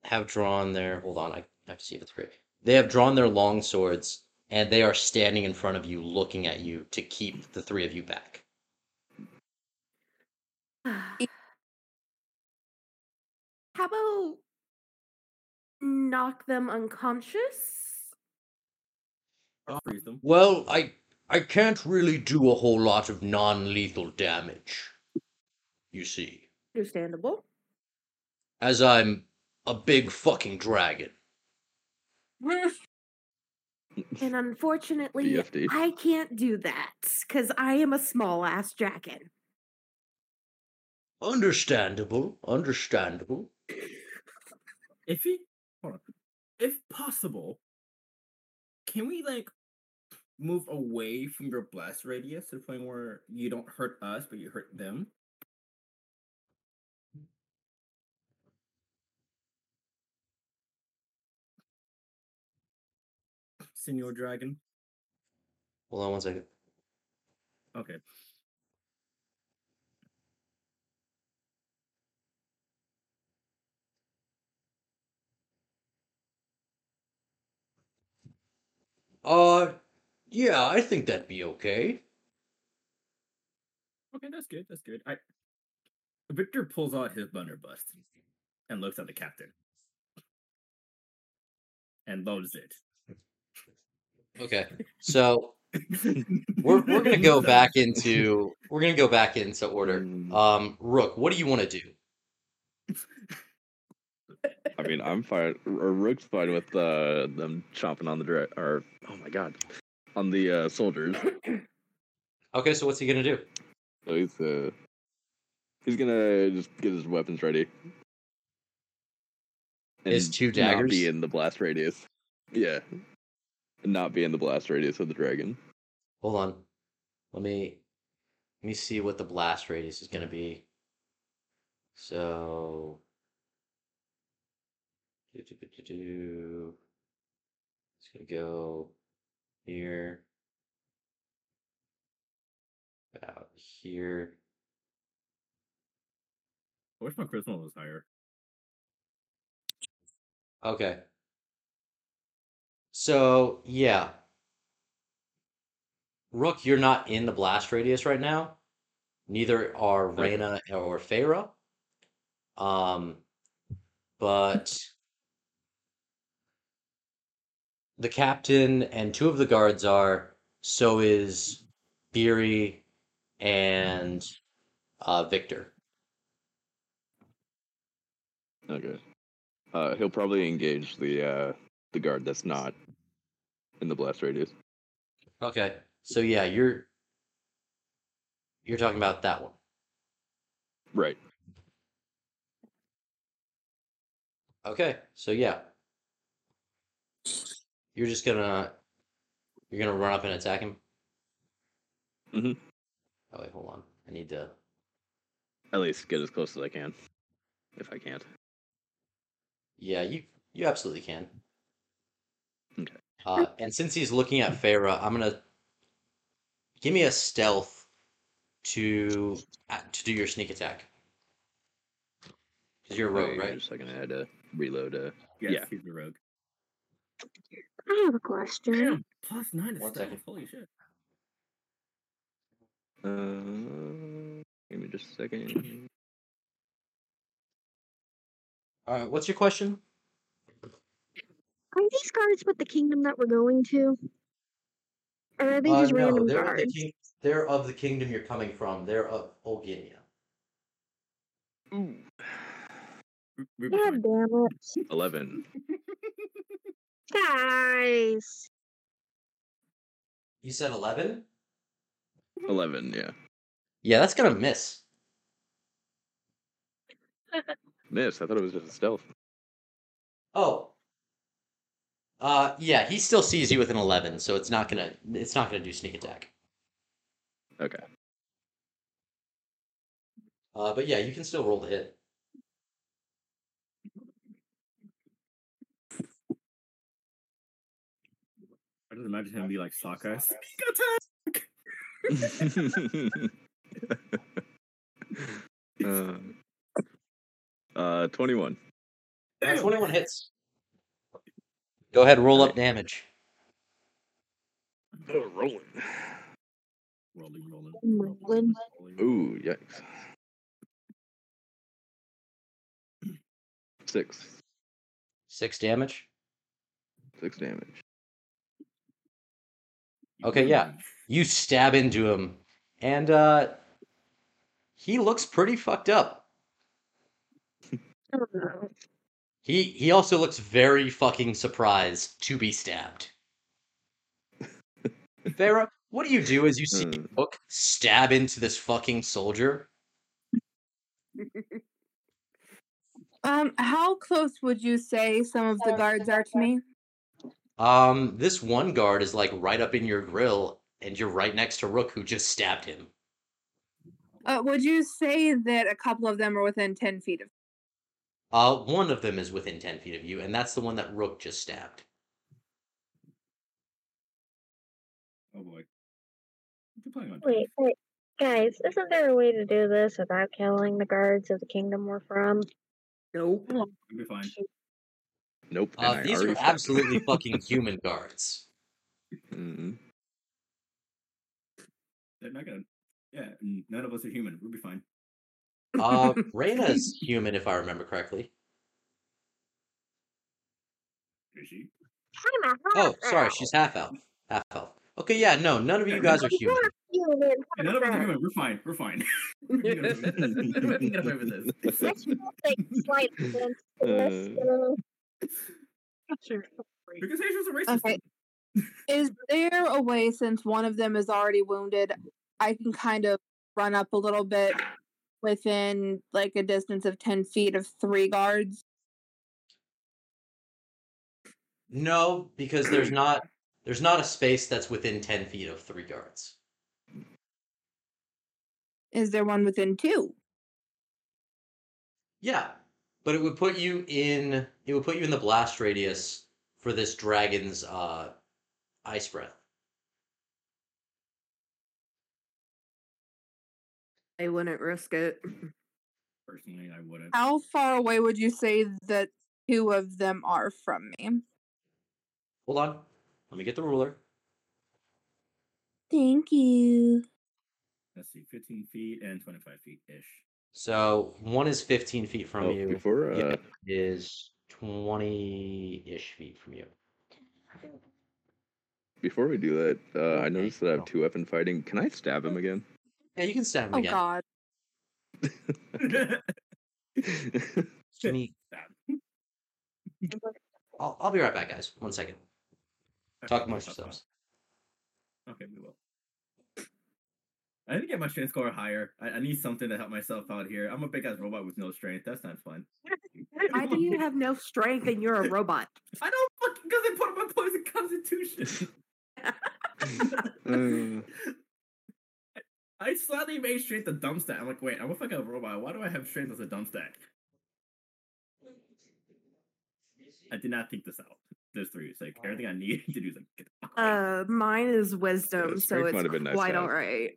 have drawn their hold on, I have to see if it's great. They have drawn their long swords and they are standing in front of you looking at you to keep the three of you back. How about knock them unconscious? Or freeze them. Well, I I can't really do a whole lot of non-lethal damage. You see, Understandable. as I'm a big fucking dragon. And unfortunately, BFD. I can't do that because I am a small ass dragon. Understandable, understandable. If he, hold on. If possible, can we like move away from your blast radius to the point where you don't hurt us, but you hurt them? Senor Dragon. Hold on one second. Okay. Uh, yeah, I think that'd be okay. Okay, that's good. That's good. I Victor pulls out his blunderbuss and looks at the captain and loads it. Okay, so we're we're gonna go back into we're gonna go back into order. Mm, Um, Rook, what do you want to do? I mean, I'm fine. Or Rook's fine with uh, them chomping on the direct. Or oh my god, on the uh, soldiers. Okay, so what's he gonna do? So he's uh, he's gonna just get his weapons ready. And His two Not daggers? be in the blast radius. Yeah. And Not be in the blast radius of the dragon. Hold on, let me let me see what the blast radius is gonna be. So, do, do, do, do, do. it's gonna go here, about here. I wish my charisma was higher. Okay. So, yeah. Rook, you're not in the blast radius right now. Neither are. Raina or Feyre. Um, but the captain and two of the guards are. So is Beery and uh, Victor. Okay. Uh, he'll probably engage the uh, the guard that's not in the blast radius. Okay. So yeah, you're you're talking about that one. Right. Okay, so yeah. You're just gonna you're gonna run up and attack him? Mhm. Oh wait, hold on. I need to At least get as close as I can, if I can't. Yeah, you you absolutely can. Okay. Uh and since he's looking at Farah, I'm gonna give me a stealth to uh, to do your sneak attack. Because you're a rogue, Wait, right? Just a second, I had to reload. Uh, Yes, Yeah. he's a rogue. I have a question. Damn, plus nine to One stealth. second. Holy shit. uh, give me just a second. Alright, what's your question? Are these guards with the kingdom that we're going to? Or are they Uh, just no, random they're of, the king- they're of the kingdom you're coming from. They're of Olginia. Ooh, God damn it. Eleven. Guys. You said 11? Eleven. Yeah. Yeah, that's gonna miss. Miss. I thought it was just a stealth. Oh. Uh, yeah, he still sees you with an 11, so it's not gonna it's not gonna do sneak attack. Okay. Uh, but yeah, you can still roll the hit. Just imagine him be like Sockeye. uh, uh, twenty-one. 21 hits. Go ahead, roll up damage. Oh, rolling. Rolling, rolling, Rolling. rolling. Ooh, yikes. Six. Six damage. Six damage. Okay, yeah. You stab into him, and uh, he looks pretty fucked up. He he also looks very fucking surprised to be stabbed. Farah, what do you do as you see Hmm. Rook stab into this fucking soldier? Um, how close would you say some of the guards are to me? Um, this one guard is like right up in your grill, and you're right next to Rook, who just stabbed him. Uh, would you say that a couple of them are within ten feet of? Uh, one of them is within ten feet of you, and that's the one that Rook just stabbed. Oh boy. You're playing on Wait, wait. Guys, isn't there a way to do this without killing the guards of the kingdom we're from? Nope. You'll be fine. Nope. Uh, these are stabbed him. absolutely fucking human guards. Mhm. They're not gonna. Yeah, none of us are human. We'll be fine. Uh, Raina's human, if I remember correctly. Is she? Oh, sorry, she's half elf. Half elf. Okay, yeah, no, none of you guys are human. Human, Yeah, none of us are human. We're fine. We're fine. we can get away with this. We can get away with this. Let's just take slight offense to this, you know? Because Asians are racist. Okay. Is there a way, since one of them is already wounded, I can kind of run up a little bit within like a distance of ten feet of three guards? No, because there's not there's not a space that's within ten feet of three guards. Is there one within two? Yeah, but it would put you in it would put you in the blast radius for this dragon's uh ice breath. I wouldn't risk it. Personally, I wouldn't. How far away would you say that two of them are from me? Hold on, let me get the ruler. Thank you. Let's see, 15 feet and 25 feet ish. So one is fifteen feet from Oh, you. before the uh, other is twenty ish feet from you. before we do that, uh, I noticed that I have two weapon fighting. Can I stab him again? Yeah, you can stab him Oh again. God. Give I'll, I'll be right back, guys. One second. Talk amongst yourselves. Okay, we will. I need to get my strength score higher. I, I need something to help myself out here. I'm a big ass robot with no strength. That's not fun. Why do you have no strength and you're a robot? I don't fucking because they put up my poison constitution. Uh, I slightly made strength a dumb stat. I'm like, wait, I'm a fucking robot. Why do I have strength as a dumb stat? I did not think this out. There's three. It's like everything I need to do is like get the fuck away. Uh, mine is wisdom, so strength it's might have been nice quite all right.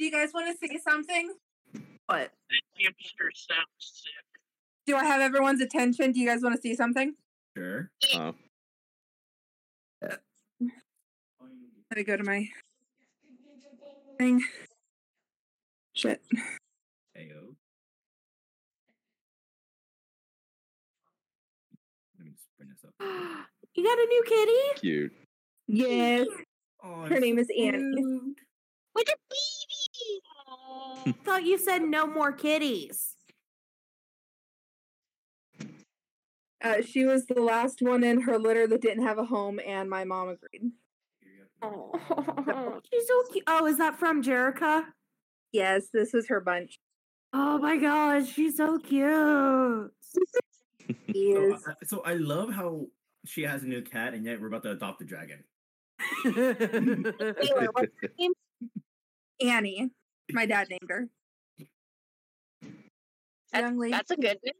Do you guys want to say something? But hamster sounds sick. Do I have everyone's attention? Do you guys want to see something? Sure. uh, Let me go to my thing. Shit. Ayo. Let me just bring this up. you got a new kitty? Cute. Yes. Oh, Her name so is Annie. cute. What a baby! Aw. Thought you said no more kitties. Uh, she was the last one in her litter that didn't have a home, and my mom agreed. Oh, she's so cute. Oh, is that from Jerica? Yes, this is her bunch. Oh my gosh, she's so cute. She So, is. I- so I love how she has a new cat, and yet we're about to adopt a dragon. Taylor, what's her name? Annie. My dad named her. Young lady. That's a good name.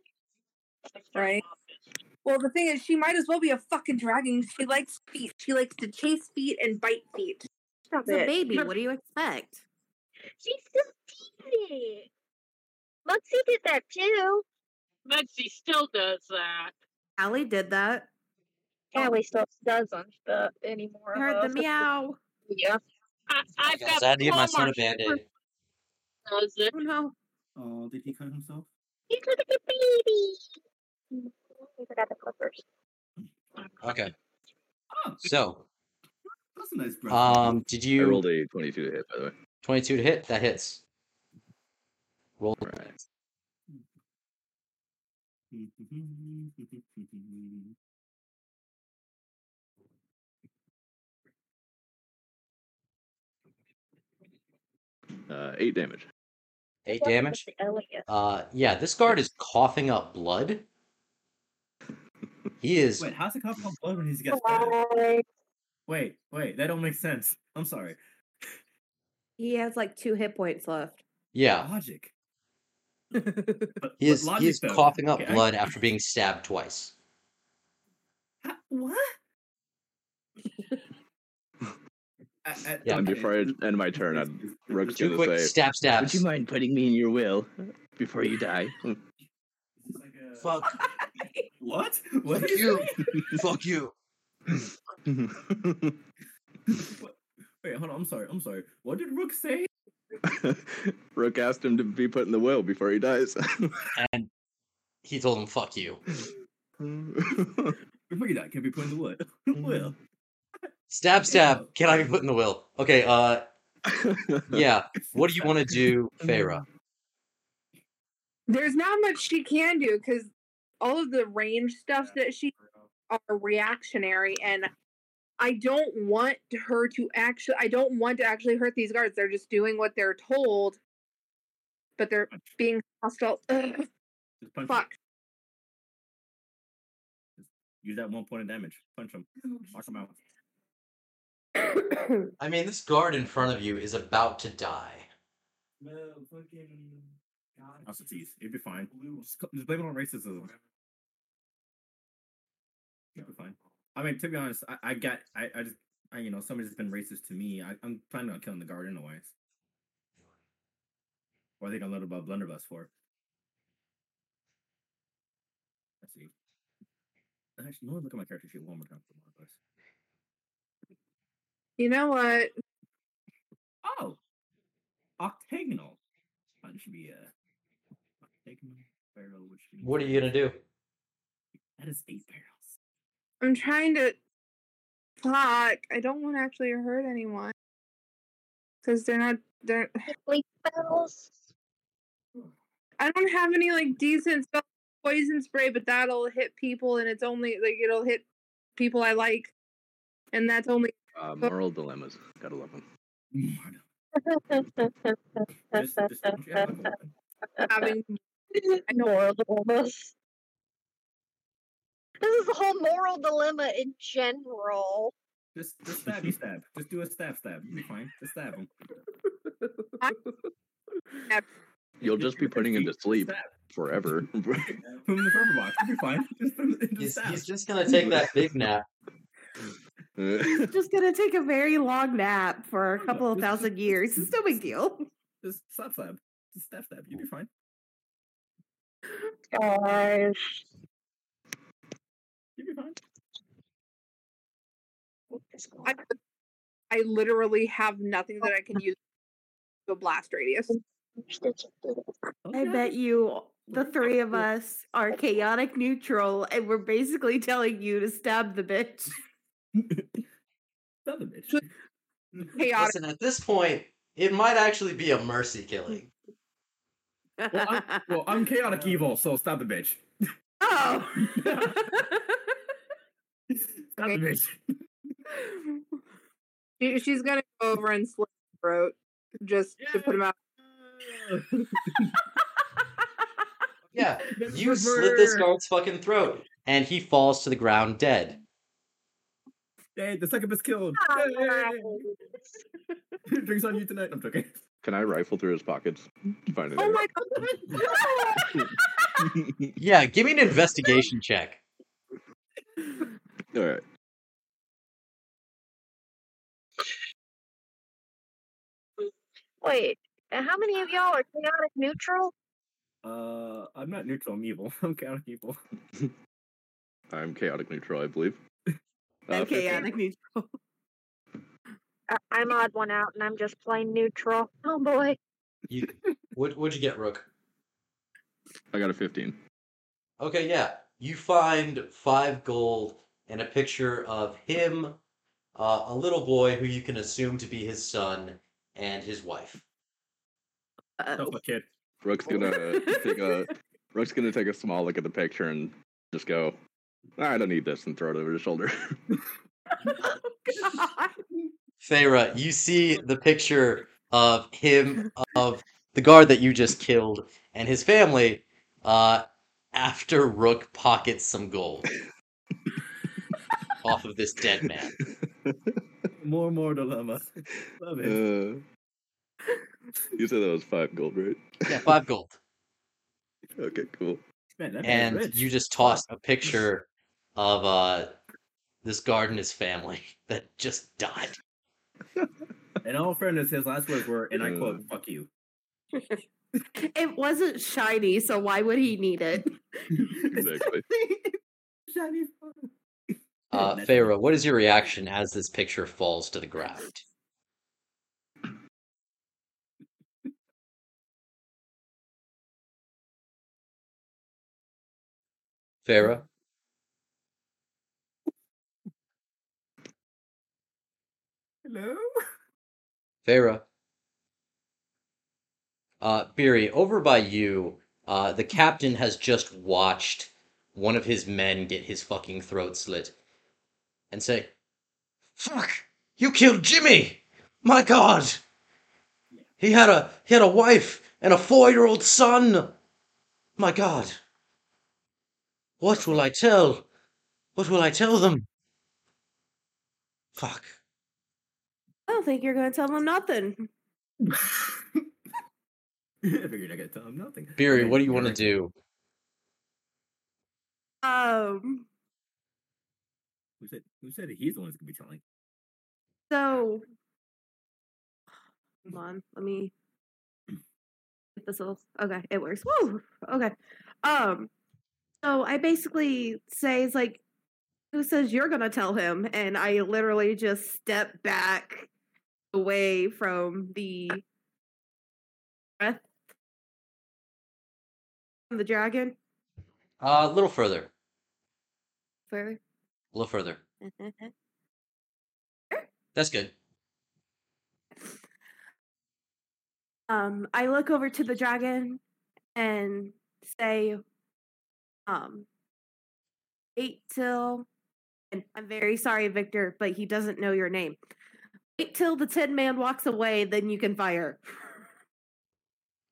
Right. Well, the thing is, she might as well be a fucking dragon. She likes feet. She likes to chase feet and bite feet. Stop It's a baby. What do you expect? She's so teeny. Muxie did that too. Mugsy still does that. Allie did that. Callie still doesn't, but anymore. I heard the meow. Yeah. I, I've Guys, got I had to give my son a Walmart band-aid. Does it? Oh no. Oh, did he cut himself? He's like a baby. We forgot the clippers. Okay. Oh, So, that's a nice breath. um, did you? I you rolled a 22 to hit, by the way. 22 to hit? That hits. Roll. Right. Uh, eight damage. Eight damage. Elliot? Uh, yeah, this guard is coughing up blood. He is. Wait, how's it cough up blood when he's got stabbed? Wait, wait, that don't make sense. I'm sorry. He has like two hit points left. Yeah, Logic. But, he is. logic, He is though. coughing up Okay, I- blood after being stabbed twice. Ha- What? I- I- Yeah. And before I end my turn, I'd, Rook's Two gonna quick say, stab stabs. "Would you mind putting me in your will before you die?" Like Fuck What? What? did you. Fuck you. Wait, hold on. I'm sorry. I'm sorry. What did Rook say? Rook asked him to be put in the will before he dies. And he told him, "Fuck you." Before you die, can be put in the wood. Will. Stab stab. Can I be put in the will? Okay. Uh, yeah. What do you want to do, Feyre? There's not much she can do because all of the range stuff that she are reactionary, and I don't want her to actually. I don't want to actually hurt these guards. They're just doing what they're told, but they're being hostile. Ugh, Just punch fuck. Use that one point of damage. Punch them. Knock them out. I mean, this guard in front of you is about to die. That's a tease. You'll be fine. Just, co- just blame it on racism. You'll be fine. I mean, to be honest, I, I got, I, I just, I, you know, somebody's been racist to me. I, I'm planning on killing the guard anyways. What are they gonna let about blunderbuss for? Let's see. Actually, no, look at my character sheet one more time for blunderbuss. You know what? Oh, octagonal. That should be a octagonal barrel. Which means What are you gonna do? That is eight barrels. I'm trying to talk. I don't want to actually hurt anyone because they're not. They're. Sleep bells. I don't have any like decent spell poison spray, but that'll hit people, and it's only like it'll hit people I like, and that's only. Uh, moral dilemmas. Gotta love them. Just, just don't you have them having moral dilemmas. This is a whole moral dilemma in general. Just, just stab, stab. Just do a stab, stab. You'll be fine. Just stab him. You'll just be putting him to sleep forever. Put him in the purple box. You'll be fine. Just put him in the He's, he's just gonna take that big nap. Just gonna take a very long nap for a couple of thousand years. It's no big deal. Just stab, stab. Just stab, stab. You'll be fine. Gosh. You'll be fine. I, I literally have nothing that I can use to blast radius. Oh, I bet you the three of us are chaotic neutral, and we're basically telling you to stab the bitch. Son of a. Chaotic. Listen, at this point, it might actually be a mercy killing. Well, I'm, well, I'm chaotic evil, so stop the bitch. oh. Stop the bitch. She, she's gonna go over and slit his throat just to put him out. Yeah, you slit this guard's fucking throat, and he falls to the ground dead. Hey, the succubus killed. Yay. Drinks on you tonight. I'm joking. Can I rifle through his pockets? to Find Oh my god! Yeah, give me an investigation check. All right. Wait, how many of y'all are chaotic neutral? Uh, I'm not neutral. I'm evil. I'm chaotic evil. I'm chaotic neutral, I believe. I'm 15. chaotic neutral. I- I'm odd one out, and I'm just plain neutral. Oh boy. You, what, what'd you get, Rook? I got a 15. Okay, yeah. You find five gold and a picture of him, uh, a little boy who you can assume to be his son, and his wife. Uh, Oh, kid. Rook's gonna take a Rook's gonna take a small look at the picture and just go, I don't need this, and throw it over his shoulder. God. Feyre, you see the picture of him, of the guard that you just killed, and his family, uh, after Rook pockets some gold off of this dead man. More more dilemma. Love it. Uh, you said that was five gold, right? Yeah, five gold. Okay, cool. Man, And you just tossed a picture of uh, this guard and his family that just died. In all fairness, his last words were, and I quote, "Fuck you." It wasn't shiny, so why would he need it? Exactly. Shiny. Uh, That's- Feyre, what is your reaction as this picture falls to the ground? Feyre? Hello. Feyre? Uh, Beery, over by you, uh, the captain has just watched one of his men get his fucking throat slit and say, Fuck! You killed Jimmy! My god! He had a he had a wife and a four-year-old son! My god! What will I tell? What will I tell them? Fuck. I don't think you're going to tell him nothing. I figured I could tell him nothing. Beery, Okay, what do you want to do? Um, Who said? Who said he's the one who's gonna be telling? so come on, let me get this little okay, it works. Woo! Okay. Um, so I basically say it's like who says you're gonna tell him? And I literally just step back away from the breath from the dragon. Uh, a little further. Where? A little further. That's good. um, I look over to the dragon and say, um, wait till, and I'm very sorry, Victor, but he doesn't know your name. Wait till the Tin Man walks away, then you can fire.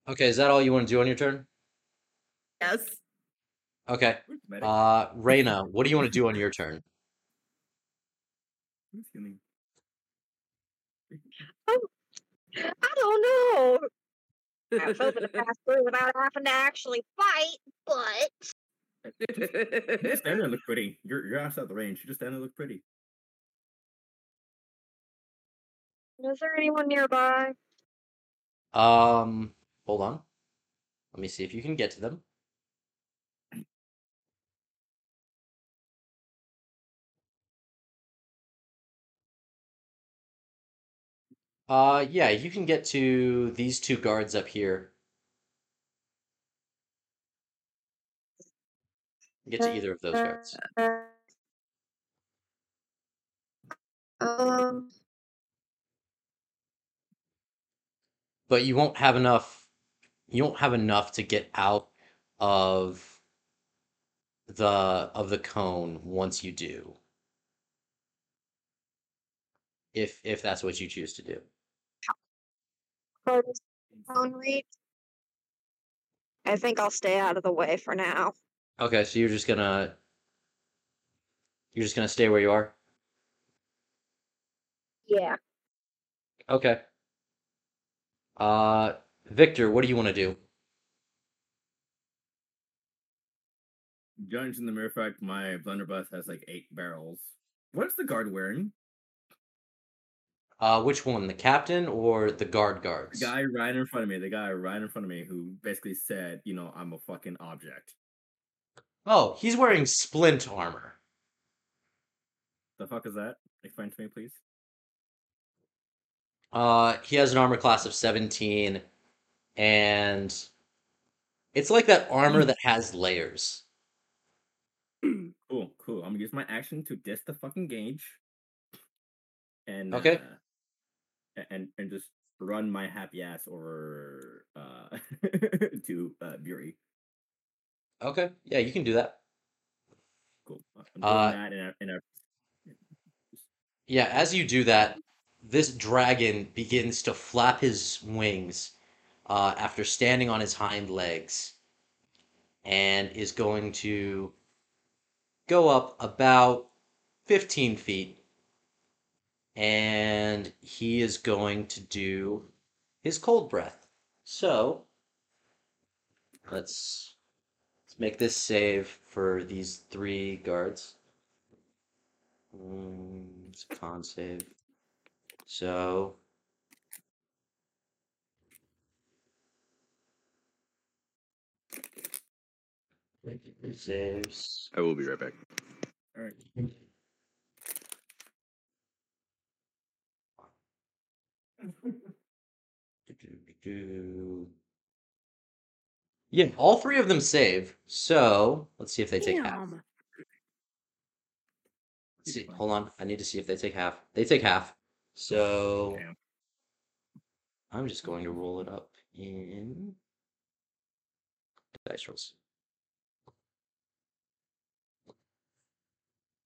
Okay, is that all you want to do on your turn? Yes. Okay. Where's the medic? Uh, Raina, what do you want to do on your turn? Who's healing? I don't know. I was hoping to pass through without having to actually fight, but You just stand there and look pretty. You're you're outside the range. You just stand there and look pretty. Is there anyone nearby? Um, hold on. Let me see if you can get to them. Uh, yeah, you can get to these two guards up here. Get to either of those guards. Um, But you won't have enough you won't have enough to get out of the of the cone once you do. If if that's what you choose to do. phone reach. I think I'll stay out of the way for now. Okay, so you're just gonna you're just gonna stay where you are? Yeah. Okay. Uh Victor, what do you want to do? Judging the mere fact my blunderbuss has like eight barrels. What's the guard wearing? Uh which one, the captain or the guard guards? The guy right in front of me, the guy right in front of me who basically said, you know, I'm a fucking object. Oh, he's wearing splint armor. The fuck is that? Explain to me, please. Uh, he has an armor class of 17, and it's like that armor that has layers. Cool, cool. I'm gonna use my action to diss the fucking gauge. And Okay. uh, and and just run my happy ass over uh to uh Bury. Okay, yeah, you can do that. Cool. Uh, that in a, in a Yeah, as you do that, this dragon begins to flap his wings uh, after standing on his hind legs and is going to go up about 15 feet and he is going to do his cold breath. So let's let's make this save for these three guards. Mm, it's a con save. So saves. I will be right back. all right. Yeah, all three of them save. So let's see if they take half. Let's see, hold on. I need to see if they take half. They take half. So Damn. I'm just going to roll it up in dice rolls.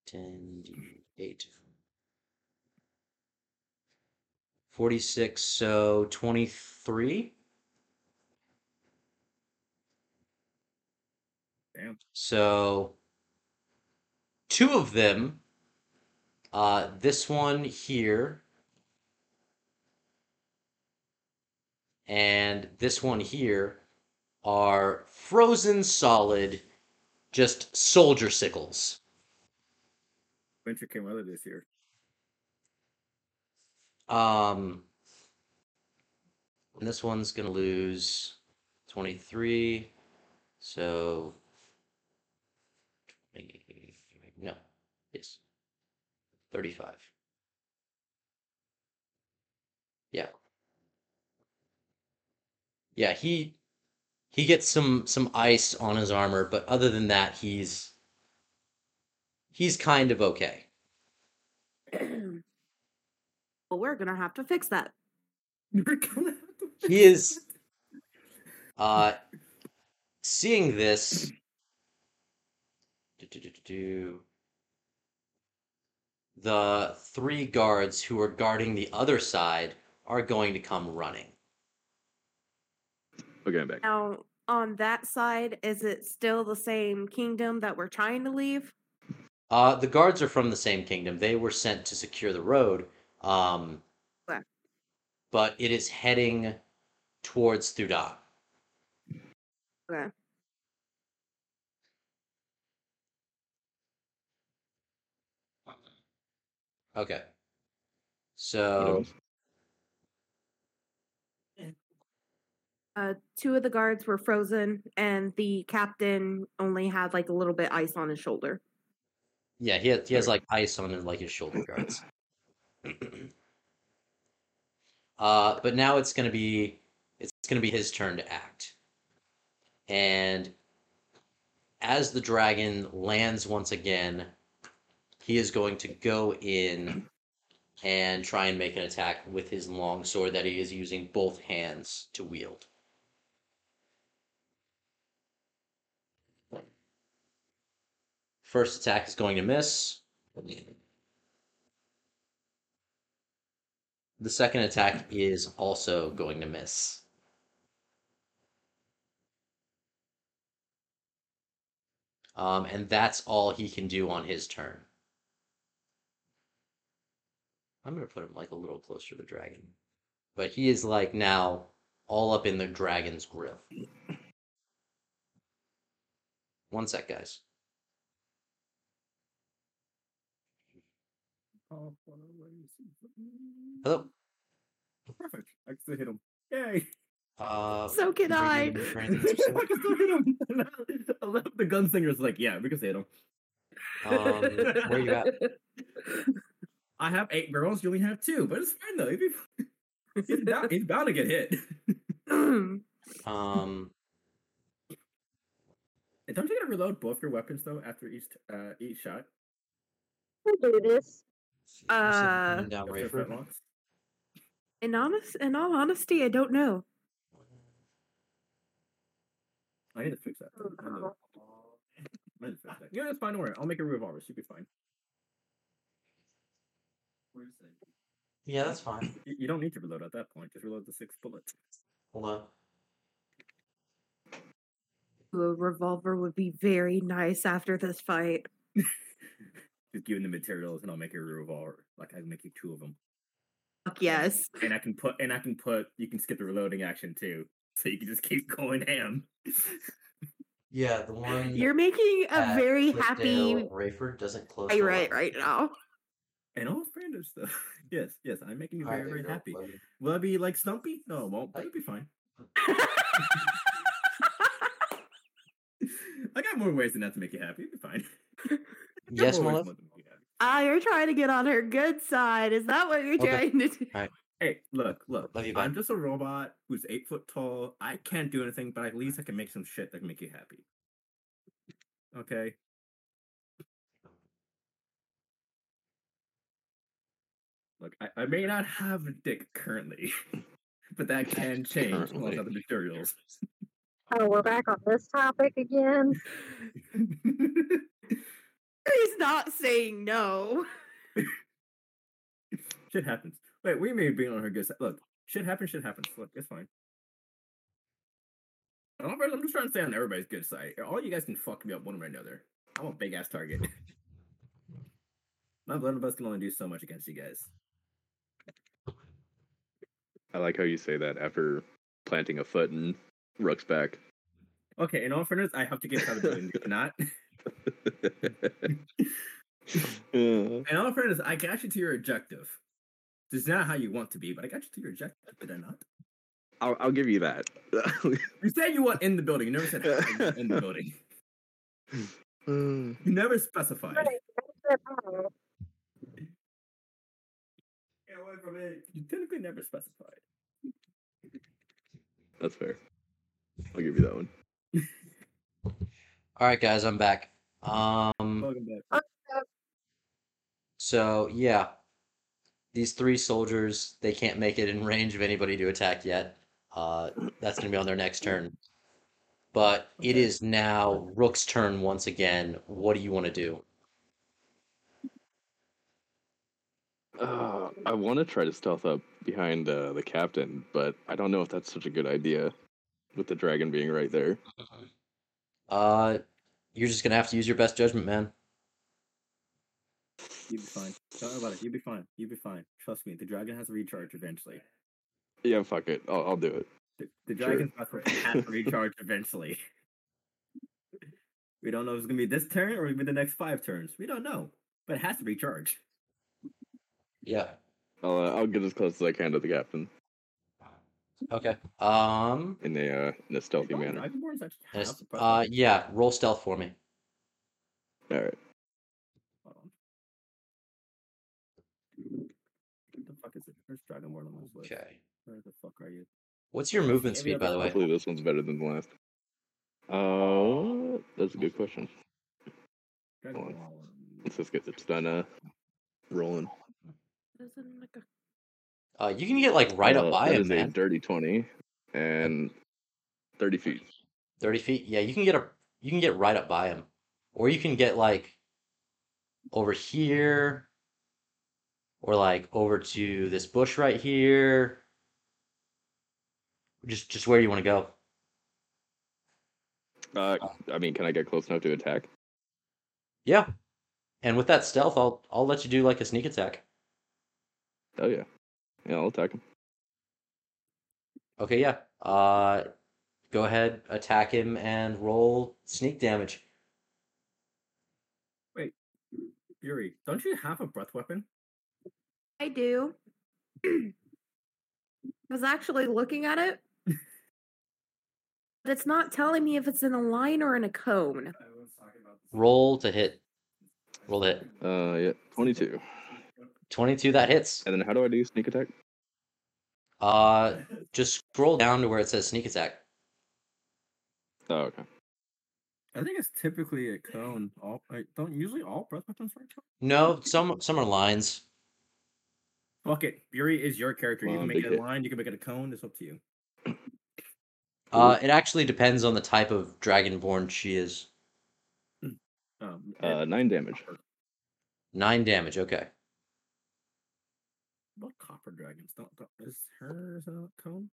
10, 8. 46, so 23. Damn. So two of them, uh, this one here, and this one here, are frozen solid, just soldier sickles. Winter came earlier this year. Um, and this one's gonna lose 23, so no, yes, 35. Yeah. Yeah, he he gets some some ice on his armor, but other than that, he's he's kind of okay. well, we're gonna have to fix that. You're gonna have to He is uh seeing this the three guards who are guarding the other side are going to come running. Okay, I'm back. Now, on that side, is it still the same kingdom that we're trying to leave? Uh the guards are from the same kingdom. They were sent to secure the road. Um Okay. but it is heading towards Theudan. Okay. Okay. What So Uh, two of the guards were frozen, and the captain only had like a little bit ice on his shoulder. Yeah, he has, he has like ice on his, like his shoulder guards. uh, but now it's gonna be it's gonna be his turn to act, and as the dragon lands once again, he is going to go in and try and make an attack with his long sword that he is using both hands to wield. First attack is going to miss. The second attack is also going to miss. Um, and that's all he can do on his turn. I'm gonna put him like a little closer to the dragon. But he is like now all up in the dragon's grill. One sec, guys. Oh, what a way to see- Hello. Perfect. I can still hit him. Yay! Uh, So can I. looking for anything I specific? can still hit him. I love the gunslinger's like, yeah, we can hit him. Um, where you at? I have eight barrels. You only have two, but it's fine though. He'd be- He's bound, he's bound to get hit. Um, And Don't you gotta reload both your weapons though after each uh each shot? We'll do this. You Uh, down After Rayford? in honest, in all honesty, I don't know. I need to fix that. I need to- I need to fix that. Yeah, that's fine. Don't worry. I'll make a revolver. She'll be fine. Yeah, that's fine. You, you don't need to reload at that point. Just reload the six bullets. Hold on. A revolver would be very nice after this fight. Just give me the materials, and I'll make a revolver. Like I can make you two of them. Fuck yes. and I can put and I can put you can skip the reloading action too, so you can just keep going ham. Yeah, the one. You're making a very Cliffdale, happy Rayford doesn't close. I right right now. and all fairness though, yes, yes, I'm making you All right, very, very there you go. happy. Love. Will I be like Stumpy? No, it won't. But it'll be fine. I got more ways than that to make you happy. It'll be fine. I got Yes, more my ways love. to make you happy. Ah, you're trying to get on her good side. Is that what you're Okay. trying to do? Hey, look, look. Love you, I'm just a robot who's eight foot tall. I can't do anything, but at least I can make some shit that can make you happy. Okay. Look, I, I may not have a dick currently, but that can change once I have the materials. Oh, we're back on this topic again. He's not saying no. shit happens. Wait, we may be on her good side. Look, shit happens, shit happens. Look, it's fine. I'm I'm just trying to stay on everybody's good side. All you guys can fuck me up one way or another. I'm a big ass target. My blunderbuss can only do so much against you guys. I like how you say that after planting a foot in Rook's back. Okay, in all fairness, I have to get out of the building. You cannot. In all fairness, I got you to your objective. This is not how you want to be, but I got you to your objective, did I not? I'll, I'll give you that. You said you want in the building. You never said how in the building. Hmm. You never specified. Right, that's it. Get away from it. You technically never specified. That's fair. I'll give you that one. All right, guys, I'm back. Um, so yeah, these three soldiers they can't make it in range of anybody to attack yet. Uh, that's gonna be on their next turn. But it Okay. is now Rook's turn once again. What do you want to do? Uh, I want to try to stealth up behind uh, the captain, but I don't know if that's such a good idea with the dragon being right there. Uh, you're just gonna have to use your best judgment, man. You'll be fine. Don't worry about it. You'll be fine. You'll be fine. Trust me. The dragon has to recharge eventually. Yeah, fuck it. I'll, I'll do it. The, the Sure. dragon's about to have to recharge eventually. We don't know if it's gonna be this turn or even the next five turns. We don't know, but it has to recharge. Yeah. I'll uh, I'll get as close as I can to the captain Okay. Um. in a uh, in a stealthy manner. Dragonborns actually yes, have the Uh. Yeah. Roll stealth for me. All right. What the fuck is it? There's Dragonborn on this list. Okay. Where the fuck are you? What's your movement speed, by the way? Hopefully this one's better than the last. Oh, that's a good question. Hold Ball. Let's just get it's done uh rolling. A- Uh, you can get like right Uh, up by that him, is a man. dirty twenty and thirty feet. Thirty feet. Yeah, you can get a you can get right up by him, or you can get like over here, or like over to this bush right here. Just just where you want to go. Uh, I mean, can I get close enough to attack? Yeah, and with that stealth, I'll I'll let you do like a sneak attack. Oh yeah, yeah, I'll attack him. Okay, yeah. Uh, go ahead, attack him, and roll sneak damage. Wait, Yuri, don't you have a breath weapon? I do. I was actually looking at it, but it's not telling me if it's in a line or in a cone. Roll to hit. Roll to hit. Uh, yeah, twenty-two. Twenty-two. That hits. And then how do I do sneak attack? Uh, just scroll down to where it says sneak attack. Oh, okay. I think it's typically a cone. All like, don't usually all breath weapons are a cone. No, some some are lines. Fuck it, Yuri is your character. You can make it a hit. line. You can make it a cone. It's up to you. Uh, it actually depends on the type of dragonborn she is. Um, Uh, nine damage. Nine damage. Okay. What copper dragons? Don't, don't is hers a cone?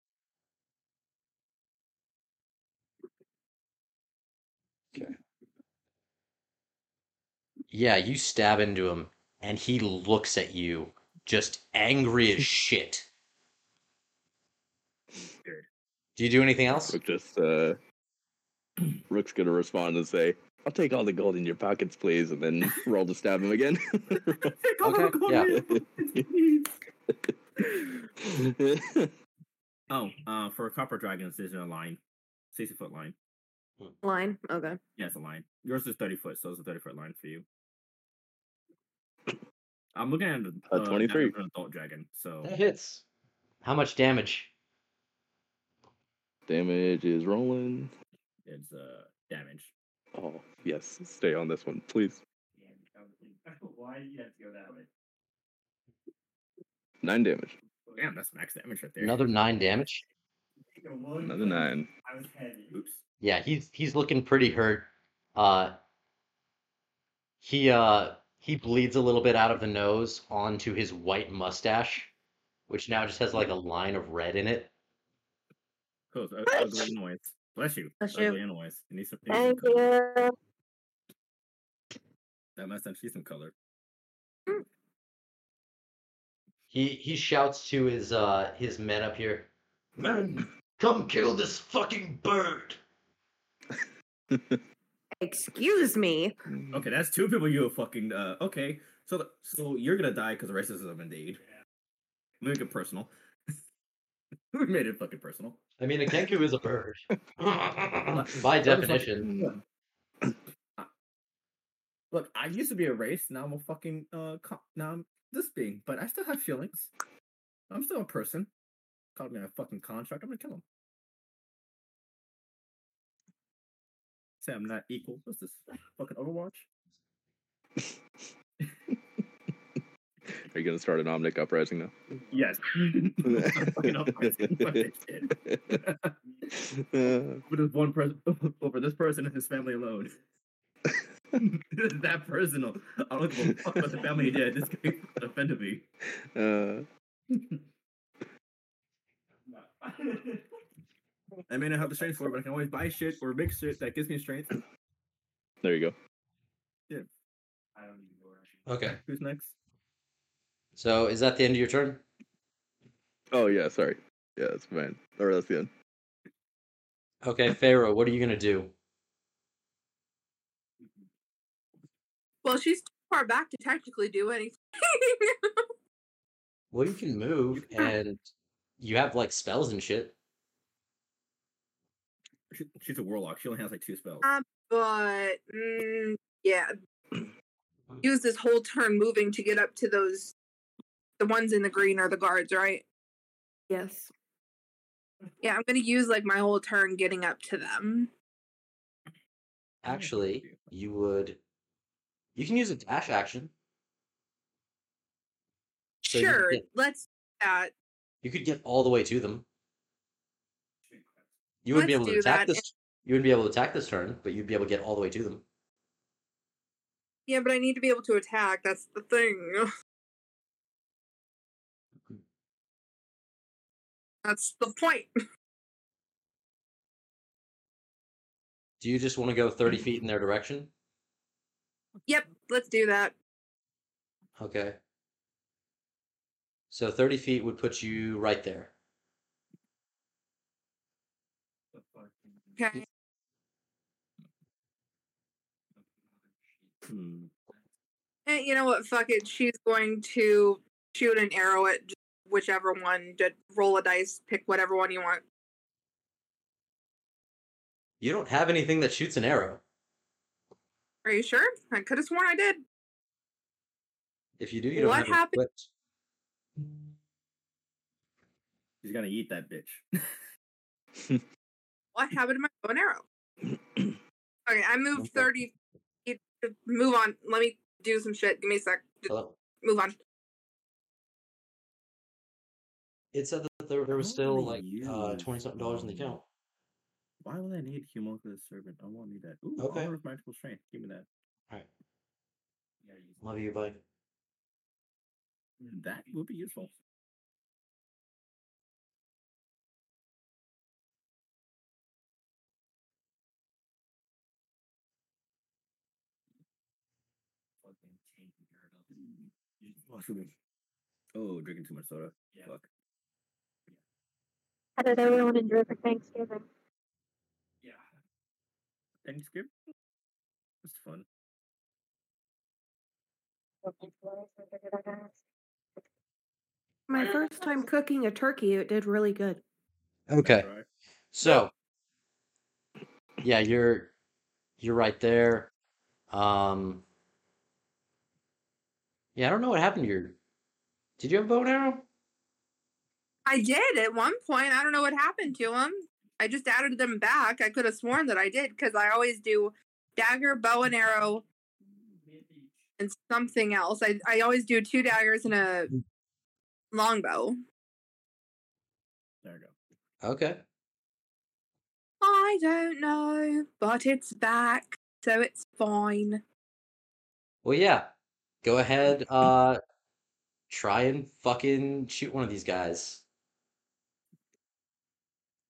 Yeah, you stab into him, and he looks at you, just angry as shit. Do you do anything else? Rook just uh, Rook's gonna respond and say, "I'll take all the gold in your pockets, please," and then roll to stab him again. Okay, yeah. Oh, uh, for a copper dragons, there's a line, sixty foot line. Line. Okay. Yeah, it's a line. Yours is thirty foot, so it's a thirty foot line for you. I'm looking at a Uh, 23. an adult dragon. So That hits. How much damage? Damage is rolling. it's uh damage. Oh yes, stay on this one, please. Why do you have to go that way? Nine damage. Damn, that's max damage right there. Another nine damage. Another nine. I was heavy. Oops. Yeah, he's he's looking pretty hurt. Uh, he uh he bleeds a little bit out of the nose onto his white mustache, which now just has like a line of red in it. Cool. Ugly noise. Bless you. Bless you. ugly noise. It needs some, it needs some Thank color. you. That must have some color. He he shouts to his uh his men up here. Men, come kill this fucking bird. Excuse me. Okay, that's two people you have fucking. Uh, okay, so the, so you're gonna die because of racism, indeed. Make it personal. we made it fucking personal. I mean, a kenku is a bird. By definition. Look, I used to be a race. Now I'm a fucking. Uh, co- now I'm this being, but I still have feelings. I'm still a person. Called me a fucking contract. I'm gonna kill him. Say I'm not equal. What's this? Fucking Overwatch? Are you gonna start an Omnic uprising now? Yes. Fucking uprising. Uh, over one person, over this person and his family alone. This is that personal. I don't give a fuck what the family did. This guy offended me. uh, I may not have the strength for it, but I can always buy shit or make shit that gives me strength. there you go. Okay. Who's next? So is that the end of your turn? Oh yeah, sorry. Yeah, that's fine. Or that's the end. Okay, Pharaoh, what are you gonna do? Well, she's too far back to technically do anything. Well, you can move, and you have like spells and shit. She, she's a warlock. She only has like two spells. um, but mm, yeah, use this whole turn moving to get up to those. The ones in the green are the guards, right? Yes. Yeah, I'm gonna use like my whole turn getting up to them. actually, you would. You can use a dash action. So sure, get- let's do that. You could get all the way to them. You wouldn't be Let's able to attack this. You wouldn't be able to attack this turn, but you'd be able to get all the way to them. Yeah, but I need to be able to attack. That's the thing. That's the point. Do you just want to go thirty feet in their direction? Yep, let's do that. Okay. So thirty feet would put you right there. Okay. Hmm. Eh, you know what? Fuck it. She's going to shoot an arrow at whichever one. Just roll a dice, pick whatever one you want. You don't have anything that shoots an arrow. Are you sure? I could have sworn I did. If you do, you don't What have it happened- equipped. He's gonna eat that bitch. What happened to my bow and arrow? okay, I moved Okay. 30 feet. Move on. Let me do some shit. Give me a sec. Just Hello? move on. It said that there, there was still like I uh twenty something dollars in the account. Why will I need Humongous Servant? I won't need that. Ooh, Okay. Aura of Magical Strength. Give me that. Alright. Yeah, Love you, bye. Mm, that would be useful. Fucking take care of it. Mm. Oh, oh, drinking too much soda. Fuck. How did everyone enjoy for Thanksgiving? Thanksgiving? It's fun. My first time cooking a turkey, it did really good. Okay. Try. So yeah, you're you're right there. Um Yeah, I don't know what happened to your Did you have a bow and arrow? I did at one point. I don't know what happened to them. I just added them back. I could have sworn that I did because I always do dagger, bow and arrow, and something else. I, I always do two daggers and a longbow. There we go. Okay. I don't know, but it's back, so it's fine. Well yeah. Go ahead, uh try and fucking shoot one of these guys.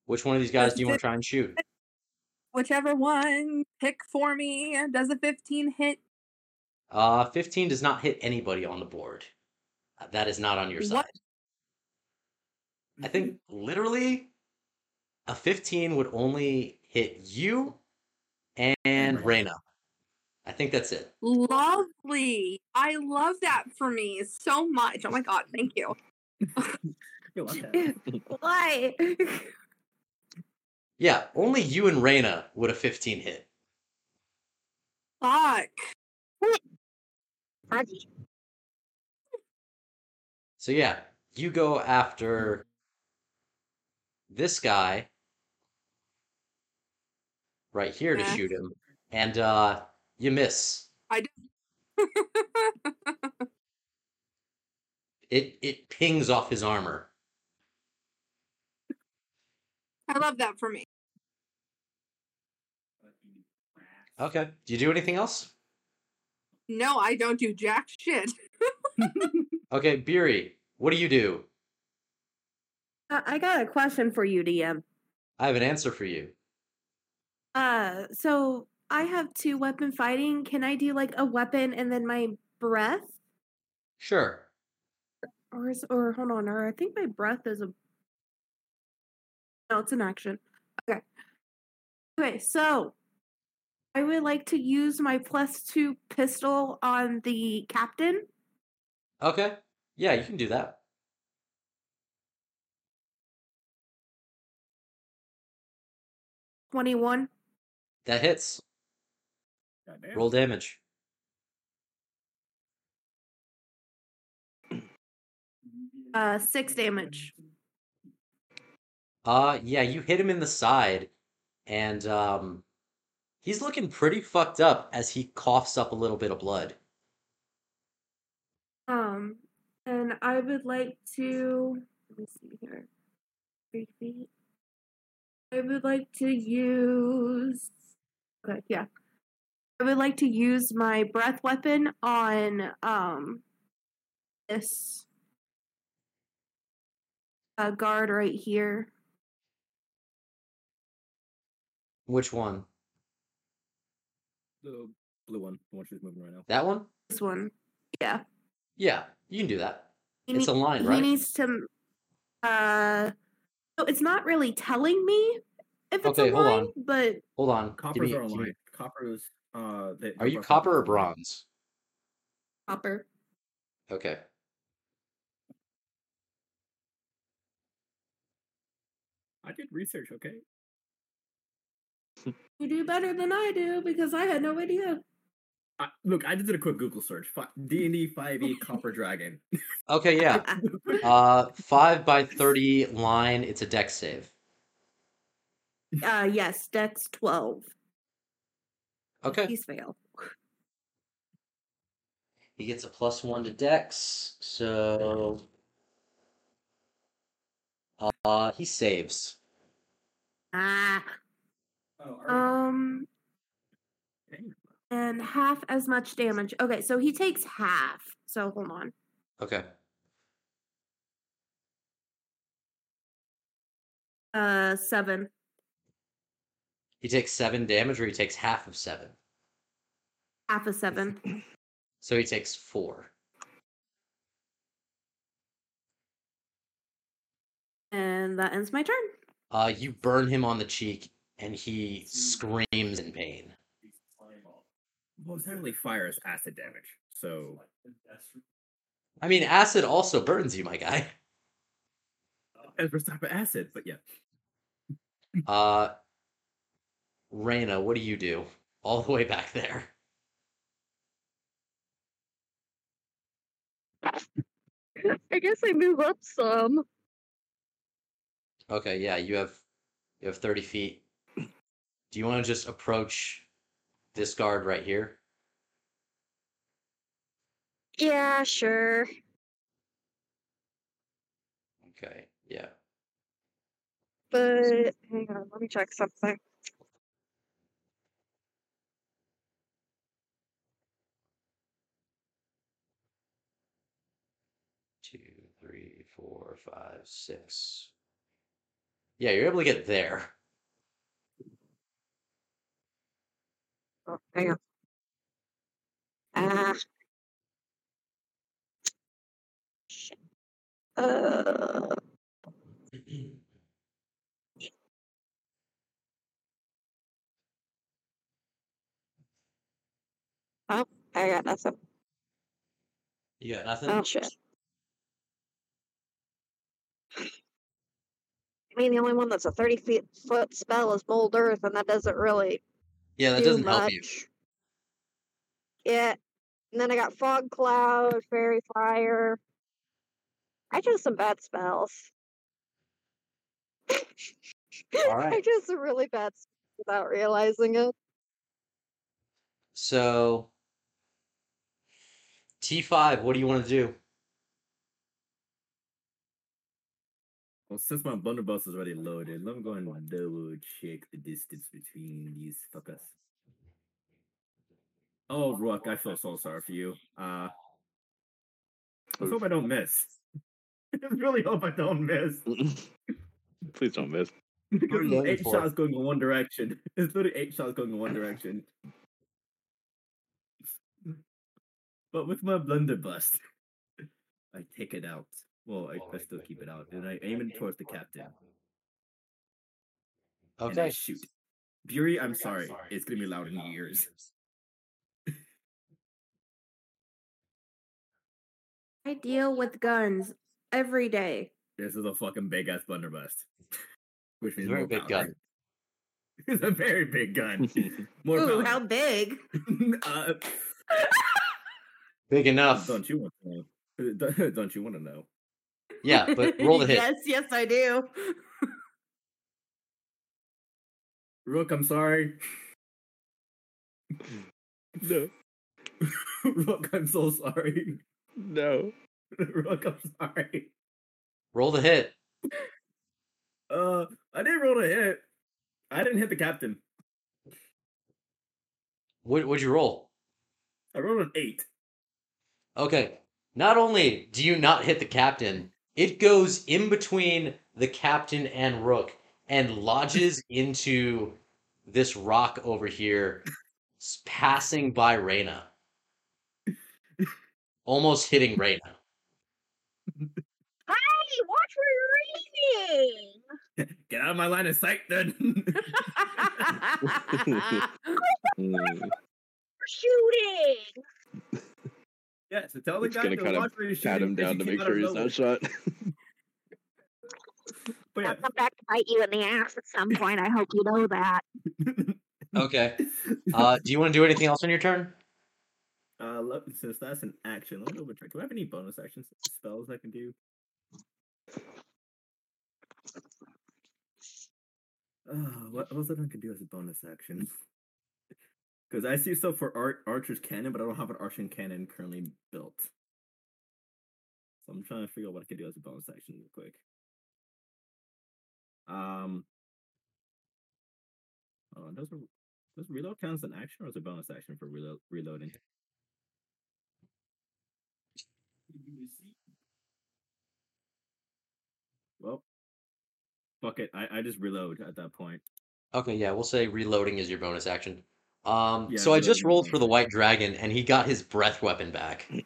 Which one of these guys do you want to try and shoot? Whichever one, pick for me. Does a 15 hit? Uh 15 does not hit anybody on the board. Uh, That is not on your side. What? I think literally a 15 would only hit you and Raina. I think that's it. Lovely. I love that for me so much. Oh my god, thank you. Yo, I'm. Why? Yeah, only you and Raina would a 15 hit. Fuck. So yeah, you go after this guy right here to Yeah. shoot him, and uh you miss. I do. It it pings off his armor. I love that for me. Okay. Do you do anything else? No, I don't do jack shit. Okay, Beery, what do you do? Uh, I got a question for you, DM. I have an answer for you. Uh, so I have two weapon fighting. Can I do like a weapon and then my breath? Sure. Or is or hold on, or I think my breath is a No, it's an action. Okay. Okay, so I would like to use my plus two pistol on the captain. Okay. Yeah, you can do that. Twenty-one. That hits. Goddamn. Roll damage. Uh six damage. Uh yeah, you hit him in the side and um He's looking pretty fucked up as he coughs up a little bit of blood. Um, and I would like to let me see here. Three feet. I would like to use. Okay, yeah. I would like to use my breath weapon on um this uh, guard right here. Which one? The blue one, the one she's moving right now. That one? This one, yeah. Yeah, you can do that. He It's a nee- line, He right? needs to. Uh, so it's not really telling me if it's Okay, a hold line, on. but Hold on. give Coppers me- are give me- Coppers, uh, they, Are you copper or bronze? copper. Okay. I did research, okay? You do better than I do because I had no idea. Uh, look, I just did a quick Google search. D and D five E Copper Dragon. Okay, yeah. Uh, five by thirty line. It's a Dex save. Uh, yes, Dex twelve. Okay. Please fail. He gets a plus one to dex, so uh, he saves. Ah. Oh, Um. And half as much damage. Okay, so he takes half. So hold on. Okay. Uh, seven. He takes seven damage, or he takes half of seven. Half of seven. So he takes four. And that ends my turn. Uh, you burn him on the cheek, and he screams in pain. Well, technically, fire is acid damage. So I mean, acid also burns you, my guy. as first type of acid, but yeah. Uh, Raina, what do you do? All the way back there. I guess I move up some. Okay, yeah, you have you have thirty feet. Do you want to just approach this guard right here? Yeah, sure. Okay, yeah. But hang on, let me check something. Two, three, four, five, six. Yeah, you're able to get there. Oh, hang on. Ah. Shit. Uh, oh, I got nothing. You got nothing? Oh shit. I mean, the only one that's a thirty feet foot spell is mold earth, and that doesn't really Yeah, that doesn't much. help you. Yeah. And then I got fog cloud, fairy fire. I chose some bad spells. All I right. chose some really bad spells without realizing it. So T5, what do you want to do? Well, since my blunderbuss is already loaded, let me go ahead and double check the distance between these fuckers. Oh, Rook, I feel so sorry for you. Uh, let's hope I don't miss. I really hope I don't miss. Please don't miss. because it's eight shots going in one direction. It's literally eight shots going in one direction. But with my blunderbuss, I take it out. Well, I, I still keep it out, and I aim it towards the captain. And I Okay. shoot. Bury, I'm sorry. It's gonna be loud in your ears. I deal with guns every day. This is a fucking big ass blunderbuss. Which means Very big power. gun. it's a very big gun. More Ooh, power. how big? uh, Big enough. don't you want to know? Don't you want to know? Yeah, but roll the hit. yes, yes, I do. Rook, I'm sorry. No. Rook, I'm so sorry. No. Rook, I'm sorry. Roll the hit. Uh, I didn't roll a hit. I didn't hit the captain. What would you roll? I rolled an eight. Okay. Not only do you not hit the captain, it goes in between the captain and Rook and lodges into this rock over here, s- passing by Raina. Almost hitting Raina. Hey, watch where you're aiming. Get out of my line of sight, then. Shooting. Yeah, so tell the It's guy gonna to kind of where you're pat him down to make sure he's not shot. But I'll come back to bite you in the ass at some point. I hope you know that. Okay. Uh, do you want to do anything else on your turn? Uh, let, since that's an action, let me double check. Do I have any bonus actions spells I can do? Uh, what what was it I can do as a bonus action? Because I see stuff for Ar- Archer's cannon, but I don't have an Archer cannon currently built. So I'm trying to figure out what I can do as a bonus action real quick. Um. Oh, does does reload count as an action or it a bonus action for reload reloading? Well, fuck it. I, I just reload at that point. Okay, yeah, we'll say reloading is your bonus action. Um, Yeah, so I just reloading rolled for the white dragon, and he got his breath weapon back.